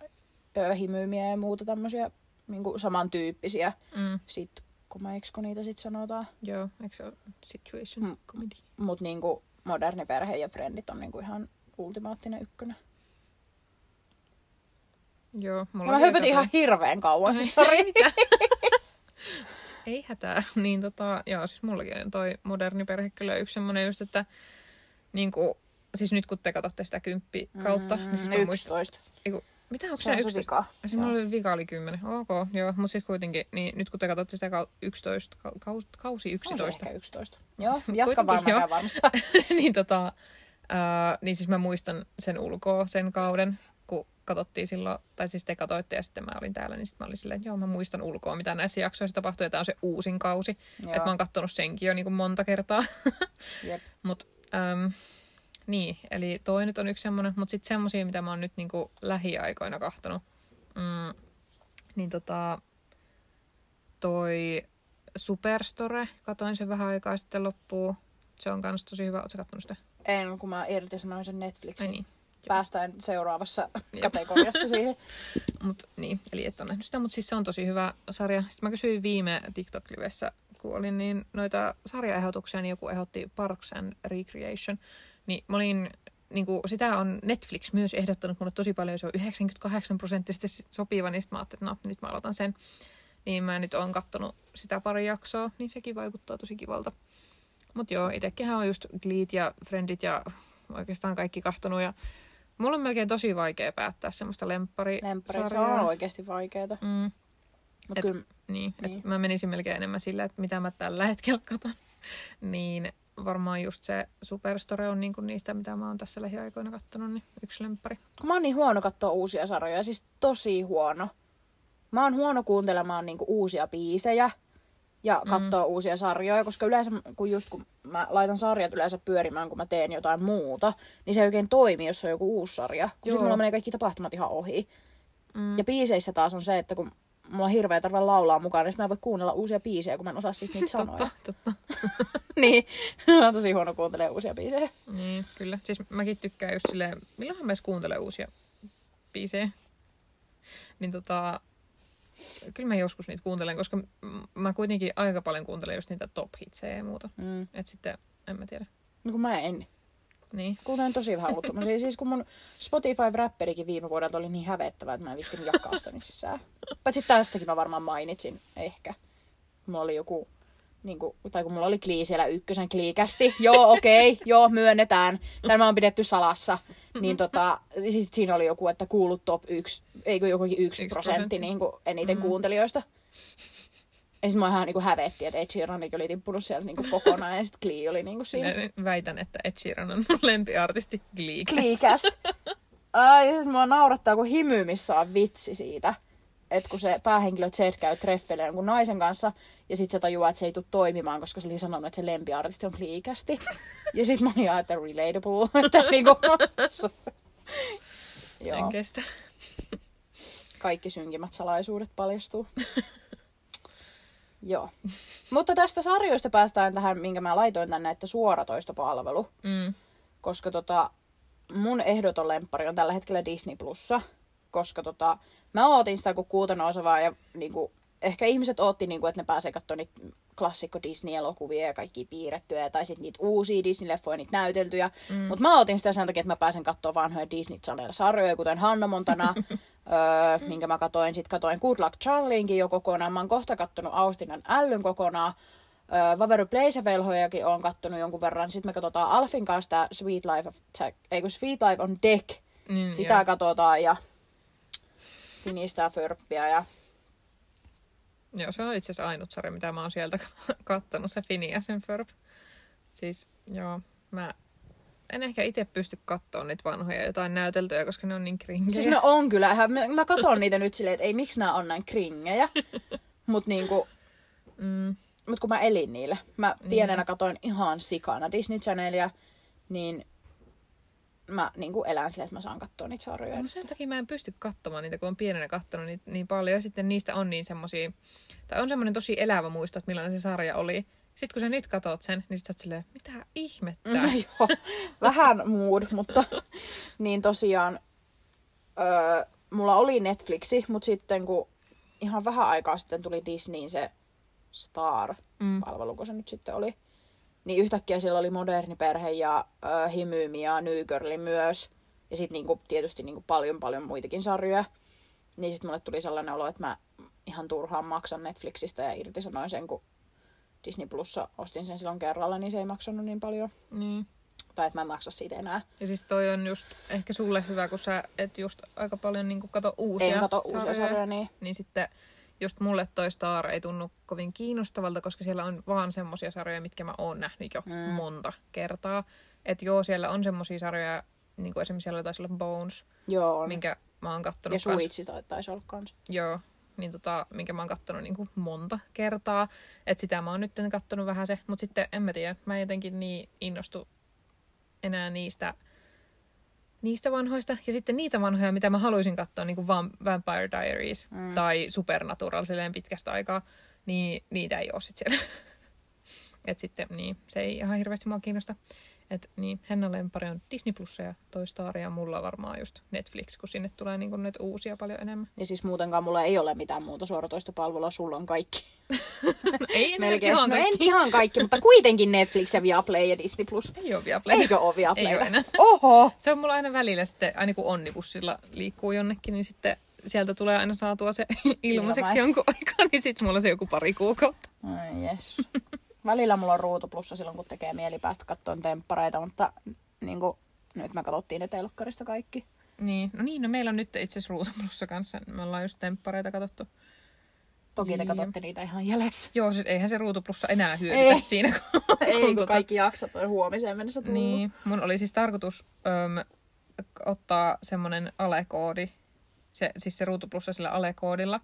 ö, Himyymiä ja muuta tämmöisiä niinku samantyyppisiä. Mm. Sitten komeiksi, kun niitä sitten sanotaan. Joo, eikö se ole situation Mm. comedy? Mut niinku moderni perhe ja Friendit on niinku ihan ultimaattinen ykkönen. Joo, mulla Mä höpötin aika ihan hirveän kauan, siis sori. Ei hätää. Niin tota, joo, siis mullakin on toi moderni perhe kyllä yksi semmonen just, että niinku, siis nyt kun te katsotte sitä kymppi kautta, niin siis mä muistan, 11. eiku, mitä onko Se se on se 11? vika. Siis mulla oli vika oli 10. Ok, joo, mutta siis kuitenkin, niin nyt kun te katsotte sitä kau- 11, kau- kaus, kausi On se 11, ehkä 11. Joo, jatka joo. käyn varmistaa. niin tota, ää, niin siis mä muistan sen ulkoa, sen kauden, kun katsottiin silloin, tai siis te katsoitte ja sitten mä olin täällä, niin sitten mä olin silleen, että joo, mä muistan ulkoa, mitä näissä jaksoissa tapahtui, ja tää on se uusin kausi. Että mä oon kattonut senkin jo niin kuin monta kertaa. Jep. Mut, äm, niin, eli toi nyt on yksi semmonen, mutta sitten semmosia, mitä mä oon nyt niinku lähiaikoina kahtonut. Mm, niin tota, toi Superstore, katoin sen vähän aikaa sitten loppuu. Se on kans tosi hyvä. Ootko kattonut sitä? En, kun mä irtisanoin sen Netflixin. Ai niin. Päästään seuraavassa Jep. kategoriassa siihen. Mut, niin, eli et ole nähnyt sitä, mutta siis se on tosi hyvä sarja. Sitten mä kysyin viime TikTok-livessä, kun olin niin noita sarjaehdotuksia, niin joku ehdotti Parks and Recreation. Niin mä olin, niin kuin, sitä on Netflix myös ehdottanut mulle tosi paljon, se on 98 prosenttisesti sopiva, niin sitten mä ajattelin, että no nyt mä aloitan sen. Niin mä nyt oon kattonut sitä pari jaksoa, niin sekin vaikuttaa tosi kivalta. Mut joo, itekinhän on just Gleet ja Friendit ja oikeastaan kaikki kahtonut ja mulla on melkein tosi vaikea päättää semmoista lempparisarjaa. Lemppari, se on oikeasti vaikeeta. Mm, Mut Et- kyllä, niin, Niin. Et mä menisin melkein enemmän sillä, että mitä mä tällä hetkellä katon. niin varmaan just se Superstore on niinku niistä, mitä mä oon tässä lähiaikoina kattonut, niin yksi lemppari. kun mä oon niin huono katsoa uusia sarjoja, siis tosi huono. Mä oon huono kuuntelemaan niinku uusia biisejä ja katsoa mm. uusia sarjoja, koska yleensä, kun just kun mä laitan sarjat yleensä pyörimään, kun mä teen jotain muuta, niin se ei oikein toimi, jos on joku uusi sarja. Kun Joo. mulla menee kaikki tapahtumat ihan ohi. Mm. Ja biiseissä taas on se, että kun mulla on hirveä tarve laulaa mukaan, niin mä en voi kuunnella uusia biisejä, kun mä en osaa siitä niitä sanoja. Totta, totta. niin, mä oon tosi huono kuuntelemaan uusia biisejä. Niin, kyllä. Siis mäkin tykkään just silleen, milloinhan mä edes kuuntelen uusia biisejä. Niin tota, kyllä mä joskus niitä kuuntelen, koska mä kuitenkin aika paljon kuuntelen just niitä top hitsejä ja muuta. Mm. Et sitten, en mä tiedä. No kun mä en. Niin. Kuuntelen tosi vähän ollut tommosia. Siis kun mun Spotify-räpperikin viime vuodelta oli niin hävettävä, että mä en viittinyt jakaa sitä missään. Paitsi tästäkin mä varmaan mainitsin, ehkä. Mulla oli joku, niin kuin, tai kun mulla oli Klee siellä ykkösen kliikästi. Joo, okei, okay, joo, myönnetään. Tämä on pidetty salassa. Niin tota, sit siinä oli joku, että kuulut top 1, eikö joku yksi Yksi prosentti prosentti. niin kuin eniten mm. kuuntelijoista. Ja sit mua ihan niin kuin hävetti, että Ed Sheeranikin oli tippunut sieltä niin kuin kokonaan ja sit Glee oli niin kuin siinä. Minä väitän, että Ed Sheeran on mun lempiartisti Gleekästä. Gleekästä. Ai, siis mua naurattaa, kun himyymissä on vitsi siitä, että kun se päähenkilö Zed käy treffeille jonkun naisen kanssa, ja sitten se tajuaa, että se ei tule toimimaan, koska se oli sanonut, että se lempiartisti on Gleekästi. Ja sitten mä olin ihan, että relatable, että niinku... Joo, En kestä. kaikki synkimmät salaisuudet paljastuu. Joo. Mutta tästä sarjoista päästään tähän, minkä mä laitoin tänne, että suoratoistopalvelu. Mm. koska tota, mun ehdoton lemppari on tällä hetkellä Disney Plussa, koska tota, mä ootin sitä kuin kuuta nousevaa ja niinku, ehkä ihmiset ootti, niinku, että ne pääsee katsomaan niitä klassikko Disney-elokuvia ja kaikki piirrettyjä tai sitten niitä uusia Disney-leffoja, niitä näyteltyjä. Mm. Mutta mä ootin sitä sen takia, että mä pääsen katsomaan vanhoja Disney Channel-sarjoja, kuten Hanna Montana, öö, minkä mä katoin. Sitten katoin Good Luck Charlieinkin jo kokonaan. Mä oon kohta kattonut Austinan ällyn kokonaan. Öö, Vavery Blaze-velhojakin oon kattonut jonkun verran. Sitten me katsotaan Alfin kanssa Sweet Life, of Jack, ei kun Sweet Life on Deck. Niin, Sitä joo. katsotaan ja Finistää Förppiä ja Joo, se on itse asiassa ainut sarja, mitä mä oon sieltä kattonut, se Phineas and Ferb. Siis, joo, mä en ehkä itse pysty katsoa niitä vanhoja jotain näyteltyjä, koska ne on niin krinkejä. Siis ne on kyllä, mä, mä katson niitä nyt silleen, että ei miksi nämä on näin kringejä. Mut niinku, Mm, mut kun mä elin niille. Mä pienenä katoin ihan sikana Disney Channelia, niin mä niinku elän silleen, että mä saan katsoa niitä sarjoja. no sen takia mä en pysty katsomaan niitä, kun on pienenä kattonut niitä niin paljon. Ja sitten niistä on niin semmosia, tai on semmoinen tosi elävä muisto, että millainen se sarja oli. Sitten kun sä nyt katot sen, niin sit sä oot silleen, mitä ihmettä? No joo, vähän mood, mutta niin tosiaan öö, mulla oli Netflixi, mutta sitten kun ihan vähän aikaa sitten tuli Disneyin se Star-palvelu, kun se nyt sitten oli, niin yhtäkkiä siellä oli Moderni perhe ja öö, Himyymi ja New Girl myös. Ja sitten niinku, tietysti niinku paljon paljon muitakin sarjoja. Niin sitten mulle tuli sellainen olo, että mä ihan turhaan maksan Netflixistä ja irtisanoin sen, kun Disney Plussa ostin sen silloin kerralla, niin se ei maksanut niin paljon. Niin. Tai että mä en maksa siitä enää. Ja siis toi on just ehkä sulle hyvä, kun sä et just aika paljon niin kato uusia En kato uusia sarjoja, niin. Niin sitten just mulle toi Star ei tunnu kovin kiinnostavalta, koska siellä on vaan semmosia sarjoja, mitkä mä oon nähnyt jo mm. monta kertaa. Että joo, siellä on semmosia sarjoja, niin kuin esimerkiksi siellä taisi olla Bones, Joo, on. minkä mä oon kattonut Ja Suitsi tai- taisi olla kans. Joo, niin tota, minkä mä oon kattonut niin kuin monta kertaa. Et sitä mä oon nyt kattonut vähän se, mutta sitten en mä tiedä, mä en jotenkin niin innostu enää niistä, niistä vanhoista. Ja sitten niitä vanhoja, mitä mä haluaisin katsoa, niin kuin Vam- Vampire Diaries mm. tai Supernatural silleen pitkästä aikaa, niin niitä ei ole sitten siellä. Et sitten niin, se ei ihan hirveästi mua kiinnosta. Et niin, Henna lempari on Disney Plus ja toi Star ja mulla varmaan just Netflix, kun sinne tulee niinku nyt uusia paljon enemmän. Ja siis muutenkaan mulla ei ole mitään muuta suoratoistopalvelua, sulla on kaikki. No, ei Melkein. ihan no en kaikki. ihan kaikki, mutta kuitenkin Netflix ja Viaplay ja Disney Plus. Ei ole Viaplay. Eikö ole Viaplay? Ei ole enää. Oho! Se on mulla aina välillä sitten, aina kun onnibussilla liikkuu jonnekin, niin sitten sieltä tulee aina saatua se ilmaiseksi Ilmais. jonkun aikaa, niin sitten mulla se joku pari kuukautta. Ai jes. Välillä mulla on ruutu plussa silloin, kun tekee mieli päästä katsomaan temppareita, mutta niin kuin, nyt me katsottiin ne telkkarista kaikki. Niin, no niin, no meillä on nyt itse asiassa Ruutaplussa kanssa, me ollaan just temppareita katsottu. Toki te Niin. katsotte niitä ihan jäljessä. Joo, siis eihän se Ruutuplussa enää hyödytä Ei. siinä, kun, Ei, kun tota- kaikki jaksot on huomiseen mennessä tullut. Niin, mun oli siis tarkoitus öm, ottaa semmonen alekoodi, se, siis se Ruutuplussa sillä alekoodilla,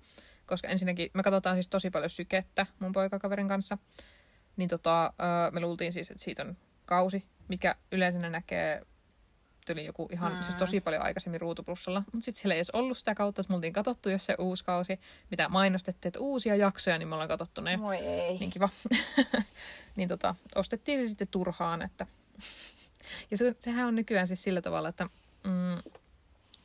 koska ensinnäkin me katsotaan siis tosi paljon sykettä mun poikakaverin kanssa, niin tota, me luultiin siis, että siitä on kausi, mikä yleensä ne näkee tuli joku ihan, mm. siis tosi paljon aikaisemmin Ruutuplussalla, mutta sitten siellä ei edes ollut sitä kautta, että me oltiin katsottu, jos se uusi kausi, mitä mainostettiin, että uusia jaksoja, niin me ollaan katsottu ne. Voi ei. Niin kiva. niin tota, ostettiin se sitten turhaan, että... ja se, sehän on nykyään siis sillä tavalla, että mm,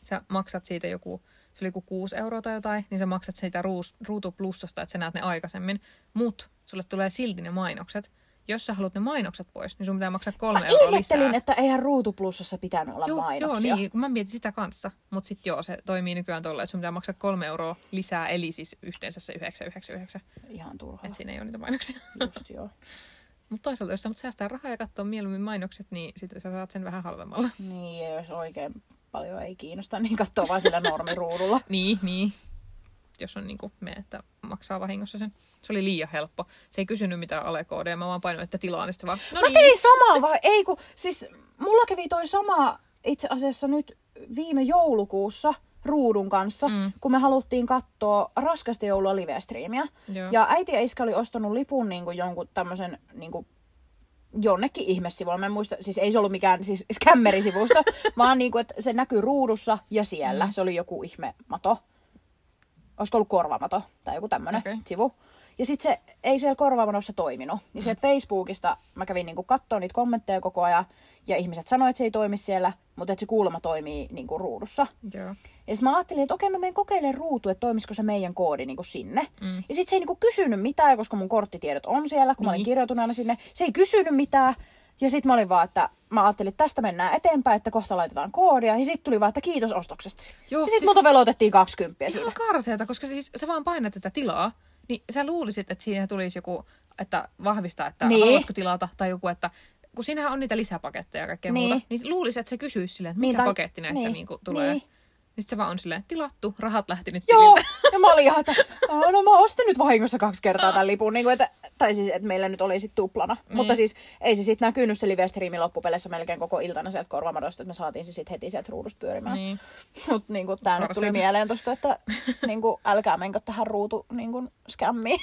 sä maksat siitä joku, se oli joku 6 euroa tai jotain, niin sä maksat siitä ruus, ruutu plussasta, että sä näet ne aikaisemmin, mut sulle tulee silti ne mainokset. Jos sä haluat ne mainokset pois, niin sun pitää maksaa kolme Mä euroa lisää. että eihän ruutu plussassa pitänyt olla joo, mainoksia. Joo, niin, kun mä mietin sitä kanssa. Mutta sitten joo, se toimii nykyään tuolla, että sun pitää maksaa kolme euroa lisää, eli siis yhteensä se 999. Ihan turhaa. Että siinä ei ole niitä mainoksia. Just joo. Mutta toisaalta, jos sä säästää rahaa ja katsoa mieluummin mainokset, niin sitten sä saat sen vähän halvemmalla. Niin, ja jos oikein paljon ei kiinnosta, niin katsoo vaan sillä normiruudulla. niin, niin. Jos on niinku me, että maksaa vahingossa sen. Se oli liian helppo. Se ei kysynyt mitään alekoodeja, mä vaan painoin, että tilaa, niin vaan, no Mä niin. tein samaa, vai ei kun, siis mulla kävi toi sama itse asiassa nyt viime joulukuussa ruudun kanssa, Mm. mm. kun me haluttiin katsoa raskasta joulua live-striimiä. Joo. Ja äiti ja iskä oli ostanut lipun niin kuin jonkun tämmöisen niin kuin jonnekin ihmesivuilla. Mä en muista, siis ei se ollut mikään siis skämmerisivusto, vaan niin kuin, että se näkyy ruudussa ja siellä. Mm. Se oli joku ihme mato. Olisiko ollut korvamato tai joku tämmönen Okei. sivu. Ja sitten se ei siellä korvaamanossa toiminut. Niin Mm. sieltä Facebookista mä kävin niinku katsoa niitä kommentteja koko ajan. Ja ihmiset sanoivat, että se ei toimi siellä, mutta että se kuulemma toimii niinku ruudussa. Joo. Ja sitten mä ajattelin, että okei mä menen kokeilemaan ruutu, että toimisiko se meidän koodi niinku sinne. Mm. Ja sitten se ei niinku kysynyt mitään, koska mun korttitiedot on siellä, kun mä olin Niin. kirjautunut aina sinne. Se ei kysynyt mitään. Ja sitten mä olin vaan, että mä ajattelin, että tästä mennään eteenpäin, että kohta laitetaan koodia. Ja sitten tuli vaan, että kiitos ostoksesta. Joo, ja sitten siis- multa velotettiin 20 sille. Ihan karseeta, koska siis sä vaan painat tätä tilaa, niin sä luulisit, että siinä tulisi joku, että vahvistaa, että Niin. niin. haluatko tilata, tai joku, että kun siinähän on niitä lisäpaketteja ja kaikkea Niin. muuta, niin luulisit, että se kysyisi silleen, että Niin, mikä tai- paketti näistä niin. niin. Niin kuin, tulee. Niin. Niin. Sitten se vaan on silleen, tilattu, rahat lähti nyt Joo, tililtä. ja mä olin ihan, että "Aa, no mä ostin nyt vahingossa kaksi kertaa tämän lipun. Niin kuin, että, tai siis, että meillä nyt oli sit tuplana. Niin. Mutta siis ei se sitten näkynyt se live-striimin loppupeleissä melkein koko iltana sieltä korvamadosta, että me saatiin se sitten heti sieltä ruudusta pyörimään. Niin. Mutta niin tämä nyt tuli mieleen tosta, että niin kuin, älkää menkö tähän ruutu niin kuin, skämmiin.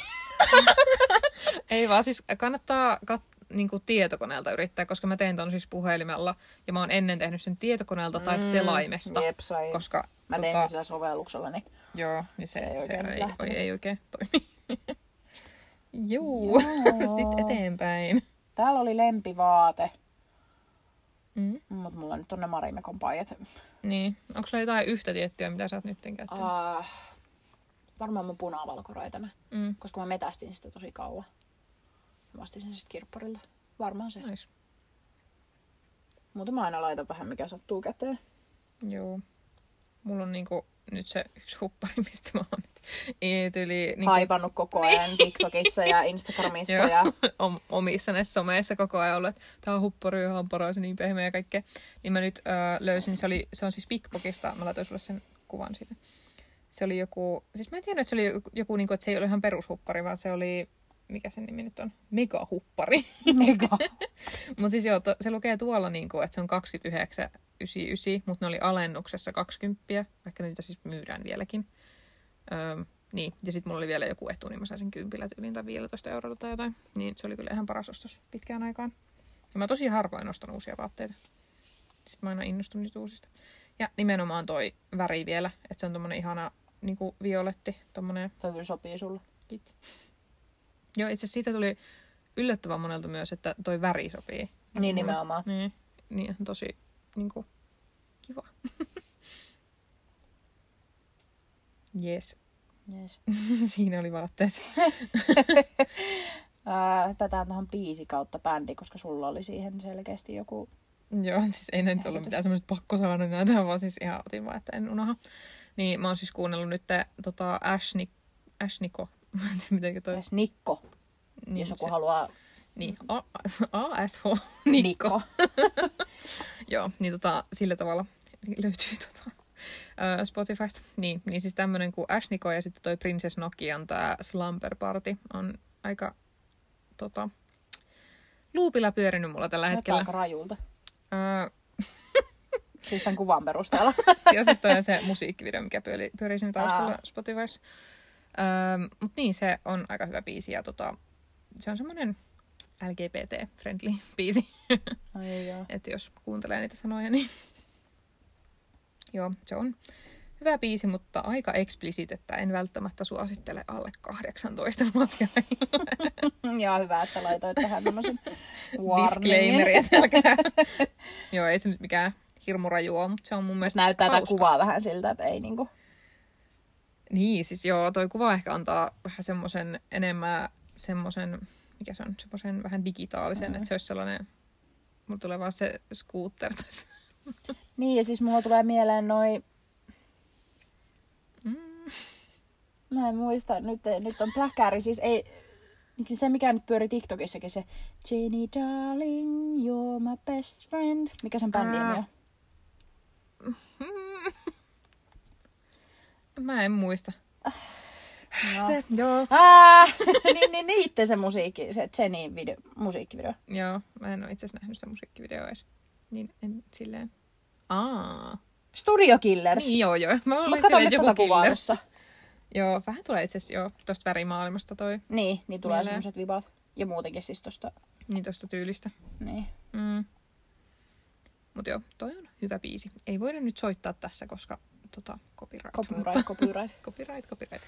Ei vaan, siis kannattaa kat- niin kuin tietokoneelta yrittää, koska mä teen ton siis puhelimella, ja mä oon ennen tehnyt sen tietokoneelta tai selaimesta. Mm, Jep, sai. Koska Mä tein sen sillä sovelluksella, niin Joo, niin se, Se ei se, oikein ei, ei, ei oikein toimi. Juu, Joo. sitten eteenpäin. Täällä oli lempivaate, Mm. mutta mulla nyt on ne Marimekon paidat. Niin. Onko sulla jotain yhtä tiettyä, mitä sä oot nyt käyttänyt? Uh, varmaan mun punavalkoraitana, Mm. koska mä metästin sitä tosi kauan. Mä ostin sen sitten kirpparilta. Varmaan se. Nice. Muuten mä aina laitan vähän mikä sattuu käteen. Joo. Mulla on niinku nyt se yksi huppari, mistä mä oon nyt ei, tyli, niinku, Haipannut koko ajan TikTokissa ja Instagramissa. Ja... om, omissa näissä someissa koko ajan ollut, että tää on huppari, on paras niin pehmeä ja kaikkea. Niin mä nyt ö, löysin, se, oli, se on siis Pickpockista, mä laitoin sulle sen kuvan siitä. Se oli joku, siis mä en tiedä, että se oli joku, joku niinku, että se ei ole ihan perushuppari, vaan se oli, mikä sen nimi nyt on, megahuppari. Mega. Mutta siis joo, to, se lukee tuolla, niinku, että se on 29,99, mutta ne oli alennuksessa 20, vaikka niitä siis myydään vieläkin. Öö, niin, ja sitten mulla oli vielä joku etu, niin mä sain sen kympillä tyyliin tai 15 eurolla tai jotain. Niin se oli kyllä ihan paras ostos pitkään aikaan. Ja mä tosi harvoin ostan uusia vaatteita. Sitten mä aina innostun niistä uusista. Ja nimenomaan toi väri vielä, että se on tommonen ihana niinku violetti, tommonen Toi kyllä sopii sulle. Kiitos. Joo, itse asiassa siitä tuli yllättävän monelta myös, että toi väri sopii. Niin mulle. nimenomaan. Niin, niin tosi niin kuin, kiva. Yes. Yes. Siinä oli vaatteet. Ää, tätä on tuohon biisi kautta bändi, koska sulla oli siihen selkeästi joku... Joo, siis ei nyt ollut mitään semmoiset pakkosanoja, tämä vaan siis ihan otin vaan, että en unoha. Niin mä oon siis kuunnellut nyt tota Ashni, Ashniko. Mä en tiedä mitenkä toi. Edes Nikko, Niin, jos joku se- haluaa Niin, A- ASH. Nikko. Nikko. Joo, niin tota, sillä tavalla löytyy tota, Spotifysta. Niin, niin siis tämmönen kuin Ashniko ja sitten toi Princess Nokian tää Slumber Party on aika tota, luupilla pyörinyt mulla tällä Näyttää hetkellä. aika rajulta. Siis tämän kuvan perusteella. ja siis toi on se musiikkivideo, mikä pyörii, pyörii siinä taustalla. Spotifyssa. Öö, Mutta niin, se on aika hyvä biisi ja tota, se on semmoinen LGBT-friendly biisi. Joo. että jos kuuntelee niitä sanoja, niin joo, se on hyvä biisi, mutta aika explicit, että en välttämättä suosittele alle 18 vuotiaille. Ja hyvä, että laitoit tähän tämmöisen. Disclaimeri, että älkää. joo, ei se nyt mikään hirmu raju ole, mutta se on mun mielestä Näyttää tätä kuvaa vähän siltä, että ei niinku... Niin, siis joo, toi kuva ehkä antaa vähän semmoisen enemmän semmoisen, mikä se on, semmoisen vähän digitaalisen, mm. että se olisi sellainen, mulla tulee vaan se scooter tässä. Niin, ja siis mulla tulee mieleen noi... Mm. Mä en muista, nyt, nyt on pläkääri, siis ei... Se, mikä nyt pyöri TikTokissakin, se Jenny Darling, you're my best friend. Mikä sen bändin nimi on? Mä en muista. No. Se, joo. Ah, niin, niin, niin itse se musiikki, se Jenny video, musiikkivideo. Joo, mä en ole itse asiassa nähnyt sitä musiikkivideoa edes. Niin en silleen... Aa. Studio Killers. Niin joo joo. Mä olin silleen, että tota joku kuvaa killer. tossa. Joo, vähän tulee itse asiassa joo, tosta värimaailmasta toi. Niin, niin tulee semmoset vibat. Ja muutenkin siis tosta, Niin tosta tyylistä. niin. Mm. Mut joo, toi on hyvä biisi. Ei voida nyt soittaa tässä, koska tota, copyright. Copyright, copyright. copyright, copyright.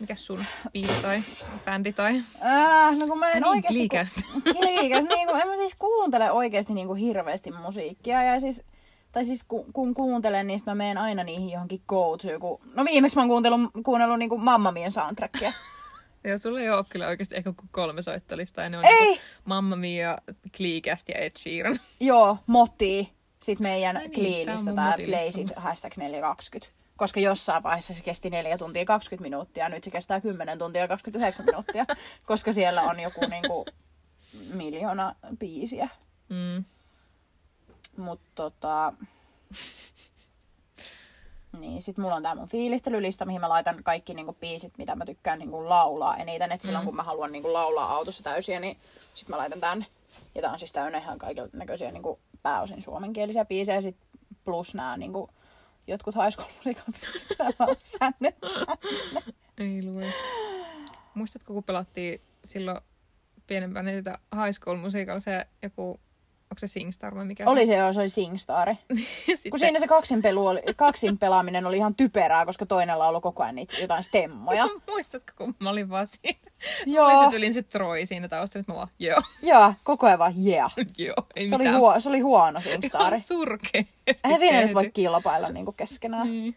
Mikäs sun biisi tai bändi tai... Äh, no kun mä en niin, oikeesti... Gleecast. Kliikas, niin kuin, en mä siis kuuntele oikeasti niin kuin hirveästi musiikkia. Ja siis, tai siis kun, kun kuuntelen, niin mä menen aina niihin johonkin go to. Kun... No viimeksi mä oon kuunnellut, kuunnellut niin kuin Mamma Mien soundtrackia. Joo, sulla ei ole kyllä oikeasti ehkä kuin kolme soittolistaa. Ja ne on Ei! Niinku Mamma Mia, Gleecast ja Ed Sheeran. Joo, Moti. Sitten meidän niin, tää motilistalla. Playsit hashtag 420. Koska jossain vaiheessa se kesti 4 tuntia 20 minuuttia, nyt se kestää 10 tuntia 29 minuuttia, koska siellä on joku niinku miljoona biisiä. Mm. Mutta tota... Niin, sit mulla on tää mun fiilistelylista, mihin mä laitan kaikki niinku biisit, mitä mä tykkään niinku laulaa eniten. Et silloin Mm. kun mä haluan niinku laulaa autossa täysiä, niin sit mä laitan tänne. Ja tää on siis täynnä ihan kaiken näköisiä niinku pääosin suomenkielisiä biisejä. Sit plus nää niinku jotkut high school säännöt. Ei lue. Muistatko, kun pelattiin silloin pienempänä niitä High School Musical, se joku, onko se SingStar vai mikä Oli se joo, se oli SingStar. Sitten, Kun siinä se kaksin, pelu oli, kaksin pelaaminen oli ihan typerää, koska toinen laulu koko ajan niitä jotain stemmoja. Muistatko, kun mä olin vaan siinä? Joo. Oli se tylin se Troi siinä taustalla, että mä vaan, joo, Joo, koko ajan vaan yeah. joo, ei Se oli, mitään. huo, se oli huono SingStar. Ihan surkeasti Eihän siinä nyt voi kilpailla niinku keskenään. Niin.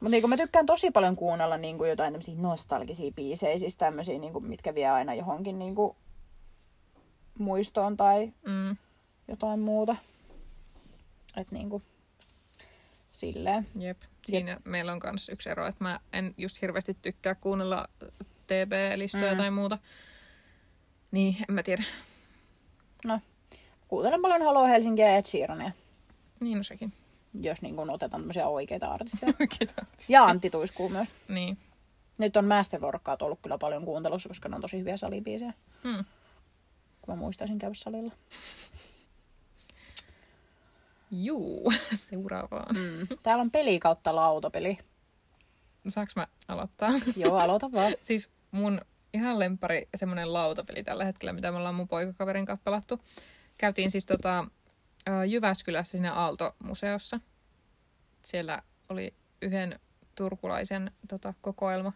Mutta niinku mä tykkään tosi paljon kuunnella niinku jotain tämmöisiä nostalgisia biisejä, siis tämmöisiä, niinku, mitkä vie aina johonkin niinku muistoon tai Mm, jotain muuta. Et niinku silleen. jep. Siinä meillä on myös yksi ero, että mä en just hirveästi tykkää kuunnella TB-listoja Mm. tai muuta. Niin, en mä tiedä. No, kuuntelen paljon Hello Helsinkiä ja Ed Sheerania, Niin, no sekin. jos niinku otetaan tämmöisiä oikeita artisteja. Kiitos. ja Antti Tuiskuu myös. Niin. Nyt on Masterworkkaat ollut kyllä paljon kuuntelussa, koska ne on tosi hyviä salibiisejä. Hmm. Kun mä muistaisin käydä salilla. Juu, seuraavaan. Mm. Täällä on peli kautta lautapeli. Saanko mä aloittaa? Joo, aloita vaan. siis mun ihan lempari semmonen lautapeli tällä hetkellä, mitä me ollaan mun poikakaverin kanssa pelattu. Käytiin siis tota, Jyväskylässä siinä Aalto-museossa. Siellä oli yhden turkulaisen tota, kokoelma,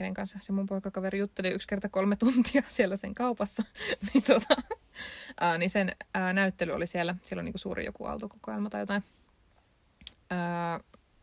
kenen kanssa se mun poikakaveri jutteli yksi kerta kolme tuntia siellä sen kaupassa. niin, tota, ää, niin sen ää, näyttely oli siellä. Siellä on niinku suuri joku Aalto-kokoelma tai jotain. Ää,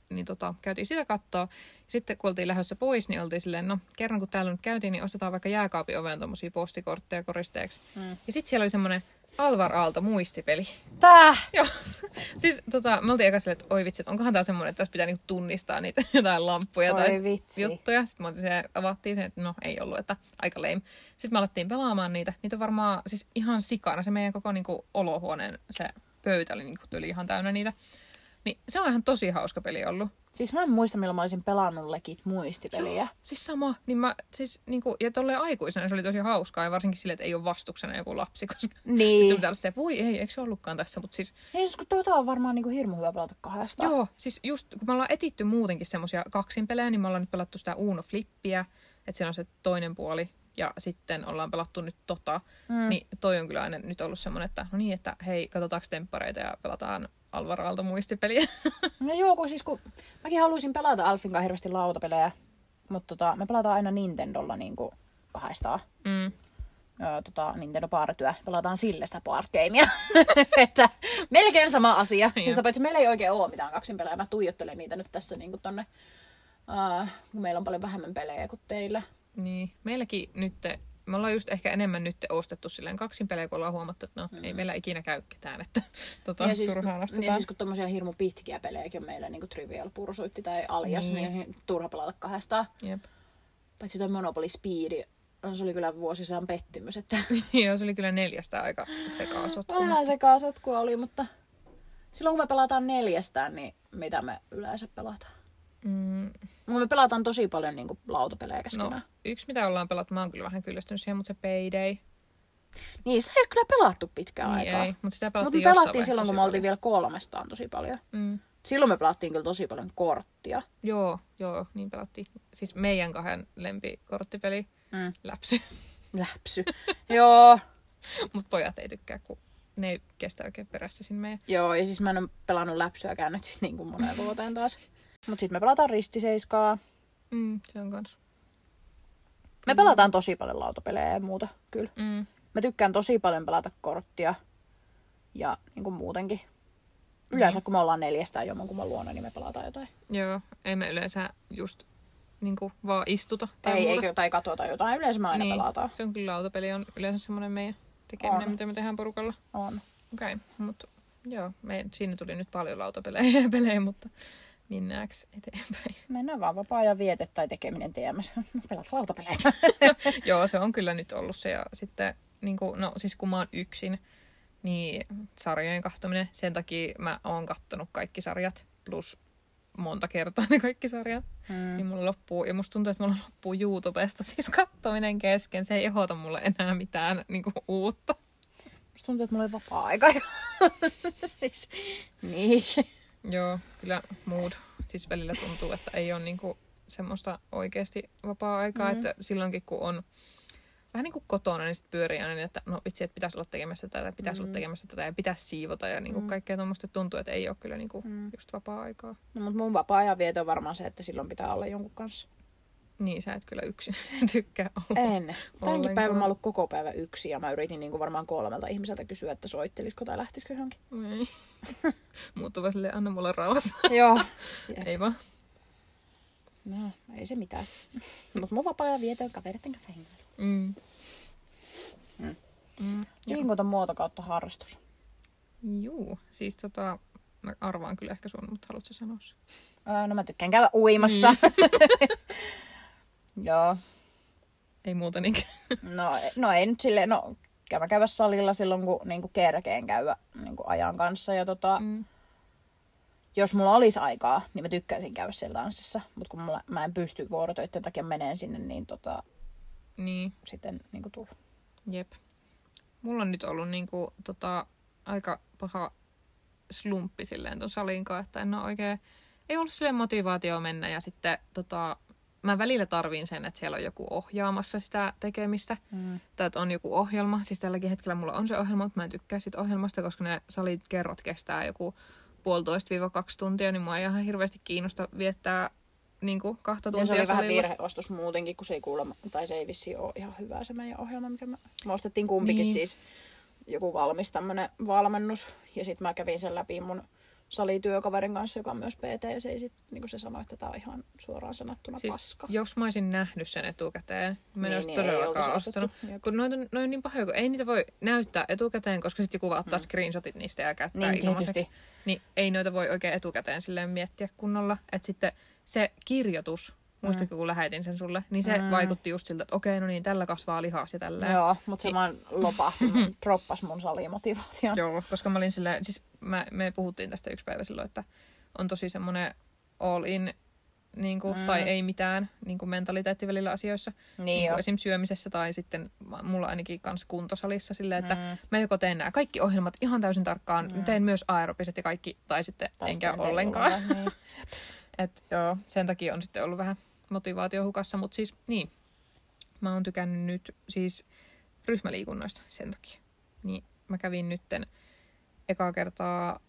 niin tota, käytiin sitä kattoa. Sitten kun oltiin lähdössä pois, niin oltiin silleen, no kerran kun täällä nyt käytiin, niin ostetaan vaikka jääkaapin oveen tommosia postikortteja koristeeksi. Mm. Ja sitten siellä oli semmonen Alvar Aalto muistipeli. Tää! Joo. siis tota, me oltiin eka silleen, että oi vitsi, että onkohan tää semmonen, että tässä pitää niinku tunnistaa niitä jotain lamppuja Oi tai vitsi. juttuja. Sitten me oltiin se, avattiin sen, että no ei ollut, että aika lame. Sitten me alettiin pelaamaan niitä. Niitä on varmaan siis ihan sikana. Se meidän koko niinku, olohuoneen se pöytä oli niinku, tuli ihan täynnä niitä. Niin se on ihan tosi hauska peli ollut. Siis mä en muista, milloin mä olisin pelannut Legit muistipeliä. Siis sama, niin mä, siis niinku, ja tolleen aikuisena se oli tosi hauskaa, ja varsinkin sille, että ei ole vastuksena joku lapsi, koska Niin. sitten pitää olla se, voi ei, eikö se ollutkaan tässä, mutta siis, Niin siis kun tota on varmaan niinku hirmu hyvä pelata kahdestaan. joo, siis just kun me ollaan etitty muutenkin semmosia kaksinpelejä, niin me ollaan nyt pelattu sitä Uno Flippiä, että siinä on se toinen puoli, ja sitten ollaan pelattu nyt tota, mm. niin toi on kyllä aina nyt ollut semmoinen, että no niin, että hei, katsotaanko temppareita ja pelataan Alvar Aalto muistipeliä. No joo, kun siis kun mäkin haluaisin pelata Alfin kanssa hirveästi lautapelejä, mutta tota, me pelataan aina Nintendolla niinku kahdestaan. mm. Öö, tota, Nintendo Partyä. Pelataan sille sitä partygamea. että melkein sama asia. Ja sitä paitsi meillä ei oikein ole mitään kaksinpelejä. Mä tuijottelen niitä nyt tässä niinku tonne, uh, kun meillä on paljon vähemmän pelejä kuin teillä. Niin, meilläkin nyt, me ollaan just ehkä enemmän nyt ostettu silleen kaksin pelejä, kun ollaan huomattu, että no mm. ei meillä ikinä käy ketään, että tota, ja siis, turhaan ostetaan. niin siis kun tommosia hirmu pitkiä pelejäkin on meillä, niinku Trivial Pursuit tai Alias, Niin. niin, turha pelata kahdestaan. Jep. Paitsi toi Monopoly Speed, no, se oli kyllä vuosisadan pettymys, että Joo, se oli kyllä neljästä aika sekasotku. vähän sekaan sotkua oli, mutta silloin kun me pelataan neljästään, niin mitä me yleensä pelataan? Mm, Kun me pelataan tosi paljon niin kuin, lautapelejä no, keskenään. yksi mitä ollaan pelattu, mä oon kyllä vähän kyllästynyt siihen, mutta se Payday. Niin, sitä ei ole kyllä pelattu pitkään Niin aikaa. ei, mutta sitä Mutta pelattiin me jossain pelattiin silloin, kun me oltiin vielä kolmestaan tosi paljon. Mm. Silloin me pelattiin kyllä tosi paljon korttia. Joo, joo, niin pelattiin. Siis meidän kahden lempikorttipeli, Mm. läpsy. Läpsy. Joo. mutta pojat ei tykkää, kun ne ei kestä oikein perässä sinne meidän. Joo, ja siis mä en ole pelannut läpsyäkään nyt sit niin kuin moneen vuoteen taas. Mutta sitten me pelataan ristiseiskaa. Mm, se on kans. Me pelataan tosi paljon lautapelejä ja muuta, kyllä. Mm. Mä tykkään tosi paljon pelata korttia ja niin kuin muutenkin. Yleensä kun me ollaan neljästään jommankumman luona, niin me pelataan jotain. Joo, ei me yleensä just niinku vaan istuta tai ei, muuta. eikö, tai katsota jotain. Yleensä me aina niin, pelataan. Se on kyllä lautapeli, on yleensä semmoinen meidän tekeminen, On. mitä me tehdään porukalla. On. Okei, okay, mutta joo, me, siinä tuli nyt paljon lautapelejä ja pelejä, mutta mennäänkö eteenpäin? Mennään vaan vapaa-ajan viete tai tekeminen TMS. Pelaat lautapelejä. joo, se on kyllä nyt ollut se ja sitten, niin kuin, no siis kun mä oon yksin, niin sarjojen kahtominen, sen takia mä oon kattonut kaikki sarjat, plus monta kertaa ne kaikki sarjat. Mm. Niin mulla loppuu, ja musta tuntuu, että mulla loppuu YouTubesta siis kattominen kesken. Se ei ehota mulle enää mitään niin kuin, uutta. Musta tuntuu, että mulla oli vapaa-aika. siis, niin. Joo, kyllä mood. Siis välillä tuntuu, että ei ole niinku semmoista oikeasti vapaa-aikaa, Mm. mm. että silloinkin kun on vähän niin kuin kotona, niin sitten pyörii aina, niin, että no vitsi, että pitäisi olla tekemässä tätä, pitäisi mm. olla tekemässä tätä ja pitäisi siivota ja niin kuin mm. kaikkea tuommoista tuntuu, että ei ole kyllä niin kuin mm. just vapaa-aikaa. No, mutta mun vapaa-ajan vieto on varmaan se, että silloin pitää olla jonkun kanssa. Niin, sä et kyllä yksin tykkää olla. En. Tämänkin päivän mä ollut koko päivä yksi ja mä yritin niin kuin varmaan kolmelta ihmiseltä kysyä, että soittelisiko tai lähtisikö johonkin. Ei. Muuttuva silleen, anna mulle rauhassa. Joo. ei vaan. No, ei se mitään. Mutta mun vapaa-ajan vieto kavereiden kanssa hengailu. Mm. Mm. Mm. Liikunta muoto kautta harrastus. Juu, siis tota, mä arvaan kyllä ehkä sun, mutta haluatko sanoa se? Öö, no mä tykkään käydä uimassa. Mm. Joo. Ei muuta niinkään. no, no ei nyt silleen, no käydä käydä salilla silloin, kun niin kerkeen käydä niin ajan kanssa. Ja tota, mm jos mulla olisi aikaa, niin mä tykkäisin käydä siellä tanssissa. Mutta kun mulla, mä en pysty vuorotöiden takia meneen sinne, niin tota, niin. sitten niin kuin tulla. Jep. Mulla on nyt ollut niin kuin, tota, aika paha slumppi silleen ton salinkaan, että en ole oikein, ei ollut silleen motivaatio mennä ja sitten tota, mä välillä tarviin sen, että siellä on joku ohjaamassa sitä tekemistä. Mm. Tai että on joku ohjelma. Siis tälläkin hetkellä mulla on se ohjelma, mutta mä en tykkää siitä ohjelmasta, koska ne salit kerrat kestää joku puolitoista-kaksi tuntia, niin mua ei ihan hirveästi kiinnosta viettää niin kuin kahta tuntia ja se oli salilla. vähän virheostos muutenkin, kun se ei kuulemma, tai se ei vissi ole ihan hyvä se meidän ohjelma, mikä me, me ostettiin kumpikin niin. siis joku valmis tämmönen valmennus. Ja sitten mä kävin sen läpi mun salityökaverin kanssa, joka on myös PT, ja se, ei sit, niin kuin se sanoi, että tämä on ihan suoraan sanottuna siis, paska. Jos mä olisin nähnyt sen etukäteen, mä en niin, olisi niin, todellakaan ostanut. Kun noin on, noin niin pahoja, kun ei niitä voi näyttää etukäteen, koska sitten joku vaan ottaa hmm. screenshotit niistä ja käyttää niin, ilmaiseksi. Tietysti. Niin ei noita voi oikein etukäteen silleen miettiä kunnolla. Että sitten se kirjoitus, muistatko mm. kun lähetin sen sulle, niin se mm. vaikutti just siltä, että okei, no niin, tällä kasvaa lihas ja tällä. Joo, mutta se niin. vaan lopahti, droppas mun salimotivaation. Joo, koska mä olin silleen, siis mä, me puhuttiin tästä yksi päivä silloin, että on tosi semmoinen all in niin kuin, mm. tai ei mitään niin kuin mentaliteetti välillä asioissa. Niin, niin kuin esim. syömisessä tai sitten mulla ainakin kans kuntosalissa silleen, että mm. mä joko teen nämä kaikki ohjelmat ihan täysin tarkkaan, mm. teen myös aerobiset ja kaikki, tai sitten tai enkä ollenkaan. Niin. Et joo, sen takia on sitten ollut vähän motivaatio hukassa, mutta siis niin, mä oon tykännyt nyt siis ryhmäliikunnoista sen takia. Niin mä kävin nytten ekaa kertaa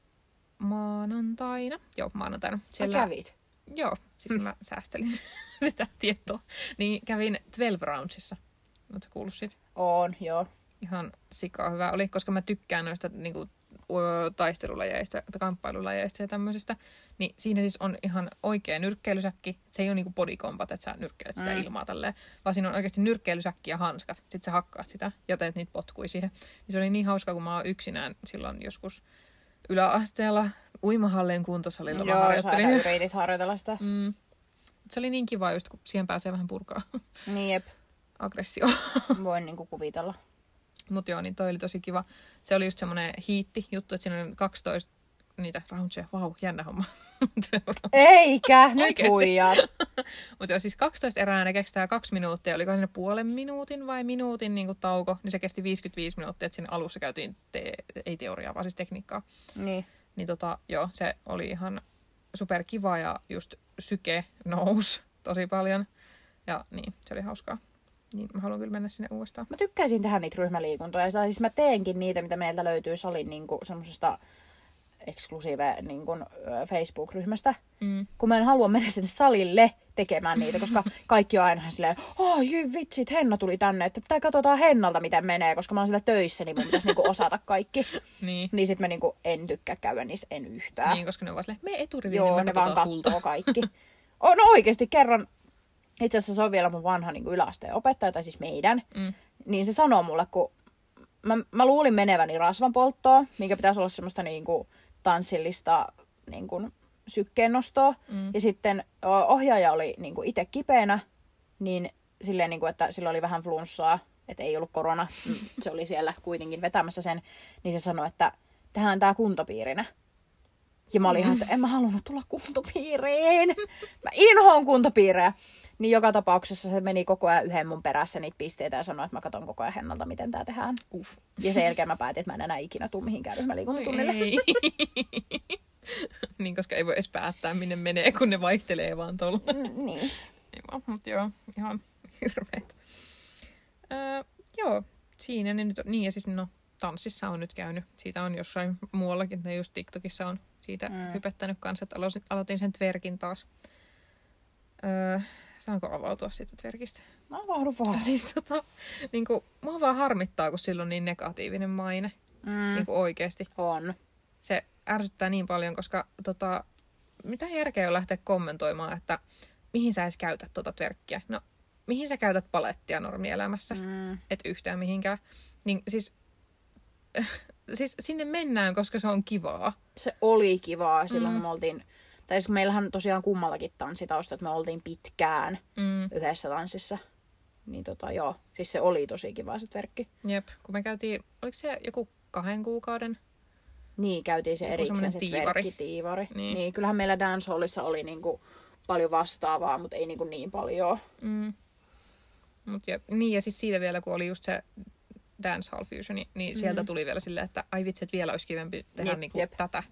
maanantaina. Joo, maanantaina. Siellä... Sä kävit? Joo, siis mä säästelin sitä tietoa. Niin kävin 12 Roundsissa. Oletko kuullut siitä? On, joo. Ihan sikaa hyvä oli, koska mä tykkään noista niin kuin, taistelulajeista, kamppailulajeista ja tämmöisistä. Niin siinä siis on ihan oikea nyrkkeilysäkki. Se ei ole niinku body combat, että sä nyrkkeilet sitä mm. ilmaa tälleen, vaan siinä on oikeasti nyrkkeilysäkki ja hanskat. Sitten sä hakkaat sitä ja teet niitä potkui siihen. Niin se oli niin hauska, kun mä oon yksinään silloin joskus yläasteella uimahallien kuntosalilla Joo, harjoittelin. Joo, yritit harjoitella sitä. Mm. Se oli niin kiva just, kun siihen pääsee vähän purkaa. Niin jep. Aggressio. Voin niinku kuvitella. Mutta joo, niin toi oli tosi kiva. Se oli just semmoinen hiitti juttu, että siinä oli 12 niitä roundseja. Vau, wow, jännä homma. Eikä, nyt huijaat. Mutta joo, siis 12 erää ne kestää kaksi minuuttia. Oliko siinä puolen minuutin vai minuutin niin kuin tauko, niin se kesti 55 minuuttia, että siinä alussa käytiin, te- ei teoriaa, vaan siis tekniikkaa. Niin. Niin tota, joo, se oli ihan super kiva ja just syke nousi tosi paljon. Ja niin, se oli hauskaa. Niin mä haluan kyllä mennä sinne uudestaan. Mä tykkäisin tehdä niitä ryhmäliikuntoja. Siis mä teenkin niitä, mitä meiltä löytyy salin niin semmoisesta eksklusiive niin kuin, Facebook-ryhmästä, mm. kun mä en halua mennä sinne salille tekemään niitä, koska kaikki on aina silleen, oh jy, vitsit, Henna tuli tänne, että tai katsotaan Hennalta, miten menee, koska mä oon siellä töissä, niin mun pitäisi niinku osata kaikki. niin. Niin sit mä niinku en tykkää käydä niissä, en yhtään. Niin, koska ne on vaan silleen, me eturiviin, Joo, niin ne vaan kaikki. Oh, no oikeasti kerran, itse asiassa se on vielä mun vanha niin yläasteen opettaja, tai siis meidän, mm. niin se sanoo mulle, kun mä, mä luulin meneväni rasvanpolttoa, mikä pitäisi olla semmoista niin kuin, tanssillista niin kuin, sykkeennostoa. Mm. Ja sitten ohjaaja oli niin kuin itse kipeänä, niin silleen, niin kuin, että sillä oli vähän flunssaa, että ei ollut korona, mm, se oli siellä kuitenkin vetämässä sen, niin se sanoi, että tehdään tämä kuntopiirinä. Ja mä olin ihan, että en mä halunnut tulla kuntopiiriin. Mä inhoon kuntopiirejä. Niin joka tapauksessa se meni koko ajan yhden mun perässä niitä pisteitä ja sanoi, että mä katson koko ajan Hennalta, miten tää tehdään. Uff. Ja sen jälkeen mä päätin, että mä en enää ikinä tuu mihinkään ryhmäliikuntatunnille. niin, koska ei voi edes päättää, minne menee, kun ne vaihtelee vaan tuolla. Mm, niin. Joo, mutta joo, ihan hirveet. Öö, joo, siinä ne nyt on. Niin ja siis no, tanssissa on nyt käynyt. Siitä on jossain muuallakin, tai just TikTokissa on siitä Mm. hypettänyt kanssa, että aloitin, aloitin sen twerkin taas. Öö, saanko avautua siitä twerkistä? No vauhdu vaan. Siis tota, niin kuin, mua vaan harmittaa, kun sillä on niin negatiivinen maine. Mm. Niin kuin oikeasti. On. Se ärsyttää niin paljon, koska tota, mitä järkeä on lähteä kommentoimaan, että mihin sä edes käytät tuota twerkkiä? No, mihin sä käytät palettia normielämässä? Mm. Et yhtään mihinkään. Niin siis, siis sinne mennään, koska se on kivaa. Se oli kivaa silloin, Mm. kun me oltiin... Tai siis meillähän tosiaan kummallakin tanssitausta, että me oltiin pitkään Mm. yhdessä tanssissa. Niin tota joo, siis se oli tosi kiva se verkki. Jep, kun me käytiin, oliko se joku kahden kuukauden? Niin, käytiin se Joku erikseen se tiivari. tiivari. Niin. Niin. kyllähän meillä dancehallissa oli niinku paljon vastaavaa, mutta ei niinku niin paljon. Mm. Mut jep. Niin ja siis siitä vielä, kun oli just se Dancehall Fusion, niin, niin sieltä Mhm. tuli vielä silleen, että ai vitsi, että vielä olisi kivempi tehdä Jep, niinku jep. tätä.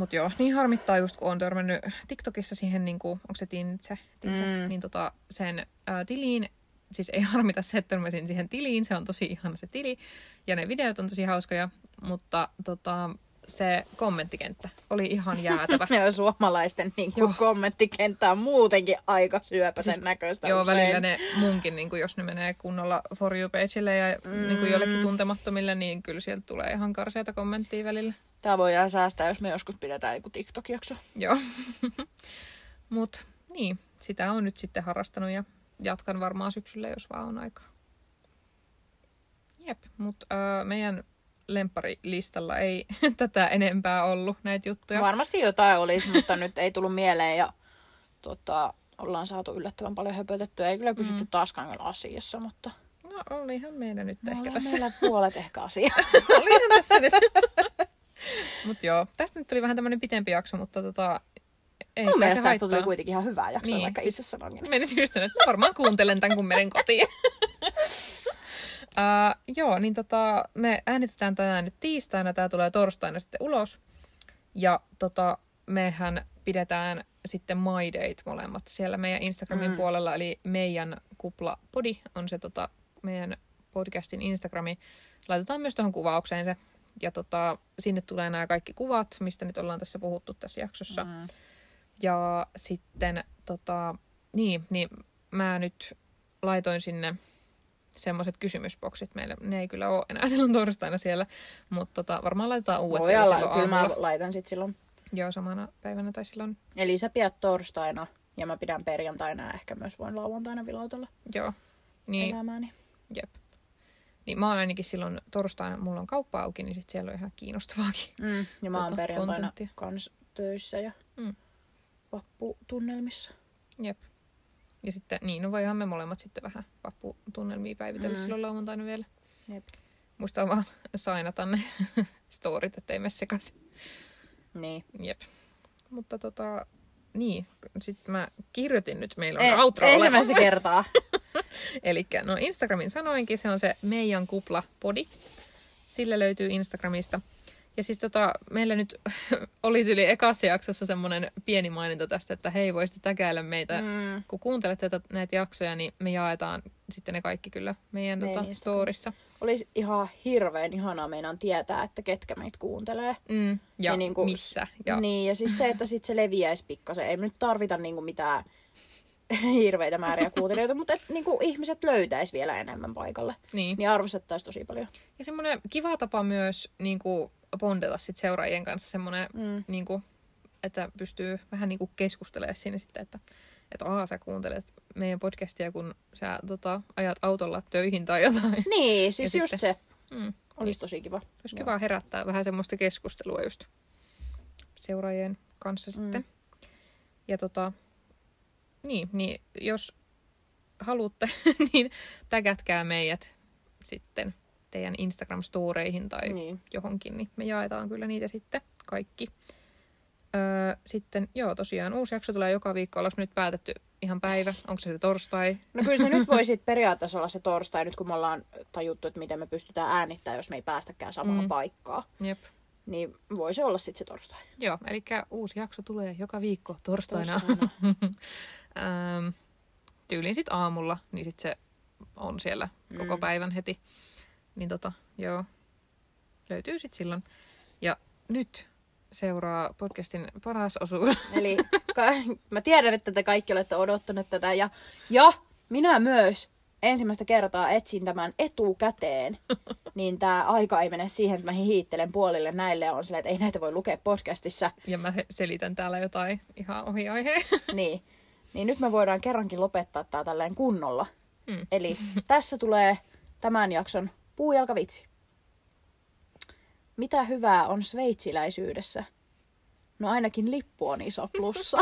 Mut joo, niin harmittaa just, kun on törmännyt TikTokissa siihen, niinku, onko se Tintse, Tintse Mm. niin tota, sen ää, tiliin, siis ei harmita se, että törmäsin siihen tiliin, se on tosi ihana se tili, ja ne videot on tosi hauskoja, mutta tota, se kommenttikenttä oli ihan jäätävä. Ja suomalaisten niin Joo. kommenttikenttä on muutenkin aika syöpäisen Siis- näköistä Joo, usein. välillä ne munkin, niin jos ne menee kunnolla For You pageille ja mm. niin kuin jollekin tuntemattomille, niin kyllä sieltä tulee ihan karseita kommenttia välillä. Tää voidaan säästää, jos me joskus pidetään joku TikTok-jakso. Joo. Mut niin, sitä on nyt sitten harrastanut ja jatkan varmaan syksyllä, jos vaan on aikaa. Jep, mutta äh, meidän lempparilistalla ei tätä enempää ollut näitä juttuja. Varmasti jotain olisi, mutta nyt ei tullut mieleen ja tota, ollaan saatu yllättävän paljon höpötettyä. Ei kyllä pysytty mm. taaskaan kyllä asiassa, mutta No olihan meidän nyt no, ehkä tässä. meillä puolet ehkä asiaa. Olihan tässä nyt. Mut joo, tästä nyt tuli vähän tämmönen pitempi jakso, mutta tota, ei Mun mielestä tästä tuli kuitenkin ihan hyvä jakso, Niin, niin, vaikka siis- itse sanonkin. Menisin just sanoa, että varmaan kuuntelen tämän, kun menen kotiin. uh, joo, niin tota, me äänitetään tänään nyt tiistaina, tämä tulee torstaina sitten ulos. Ja tota, mehän pidetään sitten My Date molemmat siellä meidän Instagramin Mm. puolella, eli meidän kupla podi on se tota, meidän podcastin Instagrami. Laitetaan myös tuohon kuvaukseen se. Ja tota, sinne tulee nämä kaikki kuvat, mistä nyt ollaan tässä puhuttu tässä jaksossa. Mm. Ja sitten tota, niin, niin mä nyt laitoin sinne semmoiset kysymysboksit meille. Ne ei kyllä ole enää silloin torstaina siellä, mutta tota, varmaan laitetaan uudet Voi olla, kyllä mä laitan sit silloin. Joo, samana päivänä tai silloin. Eli sä pidät torstaina ja mä pidän perjantaina ja ehkä myös voin lauantaina vilautella Joo. Niin, elämääni. jep. Niin mä oon ainakin silloin torstaina, mulla on kauppa auki, niin sit siellä on ihan kiinnostavaakin. Mm. Ja mä oon Tota, perjantaina kontenttia. kans töissä ja Mm. vapputunnelmissa. Jep. Ja sitten, niin, no voihan me molemmat sitten vähän vapputunnelmia päivitellä Mm. silloin lauantaina vielä. Jep. Muistaa vaan sainata ne storit, ettei mene sekaisin. Niin. Jep. Mutta tota, niin, sitten mä kirjoitin nyt, meillä on E- outro ensimmäistä kertaa. Eli no Instagramin sanoinkin, se on se meidän kupla podi. Sillä löytyy Instagramista. Ja siis tota, meillä nyt oli yli ekassa jaksossa semmoinen pieni maininta tästä, että hei, voisitte täkäillä meitä. Mm. Kun kuuntelette tätä, näitä jaksoja, niin me jaetaan sitten ne kaikki kyllä meidän Meidän tota, storissa. Olisi ihan hirveän ihanaa meinaan tietää, että ketkä meitä kuuntelee. Mm. Ja, Ja ja niinku- missä. Ja, Niin, ja siis se, että sit se leviäisi pikkasen. Ei me nyt tarvita niinku mitään hirveitä määriä kuuntelijoita, mutta et, niinku, ihmiset löytäisi vielä enemmän paikalle. niin. Niin arvostettaisiin tosi paljon. Ja semmoinen kiva tapa myös niin kuin, bondata sit seuraajien kanssa semmoinen, Mm. niin kuin, että pystyy vähän niin kuin keskustelemaan siinä sitten, että että aa, sä kuuntelet meidän podcastia, kun sä tota, ajat autolla töihin tai jotain. Niin, siis Ja just sitten- se. Mm. Olisi tosi kiva. Olisi kiva herättää vähän semmoista keskustelua just seuraajien kanssa Mm. sitten. Ja tota, niin, niin jos haluatte, niin tägätkää meidät sitten teidän Instagram-storeihin tai Niin. johonkin, niin me jaetaan kyllä niitä sitten kaikki. Öö, sitten joo, tosiaan uusi jakso tulee joka viikko. Ollaanko me nyt päätetty ihan päivä? Onko se torstai? No kyllä se nyt voi sit periaatteessa olla se torstai, nyt kun me ollaan tajuttu, että miten me pystytään äänittämään, jos me ei päästäkään samaan mm. paikkaan. Jep. Niin voi se olla sitten se torstai. Joo, eli uusi jakso tulee joka viikko torstaina. Torstaina. ähm, tyyliin sitten aamulla, niin sitten se on siellä koko Mm. päivän heti. Niin tota, joo, löytyy sitten silloin. Ja nyt seuraa podcastin paras osuus. Eli ka- mä tiedän, että te kaikki olette odottaneet tätä. Ja, ja minä myös ensimmäistä kertaa etsin tämän etukäteen. Niin tämä aika ei mene siihen, että mä hiittelen puolille näille ja on silleen, että ei näitä voi lukea podcastissa. Ja mä selitän täällä jotain ihan ohi aiheen. Niin. Niin nyt me voidaan kerrankin lopettaa tää tälleen kunnolla. Mm. Eli tässä tulee tämän jakson puujalkavitsi. Mitä hyvää on sveitsiläisyydessä? No ainakin lippu on iso plussa.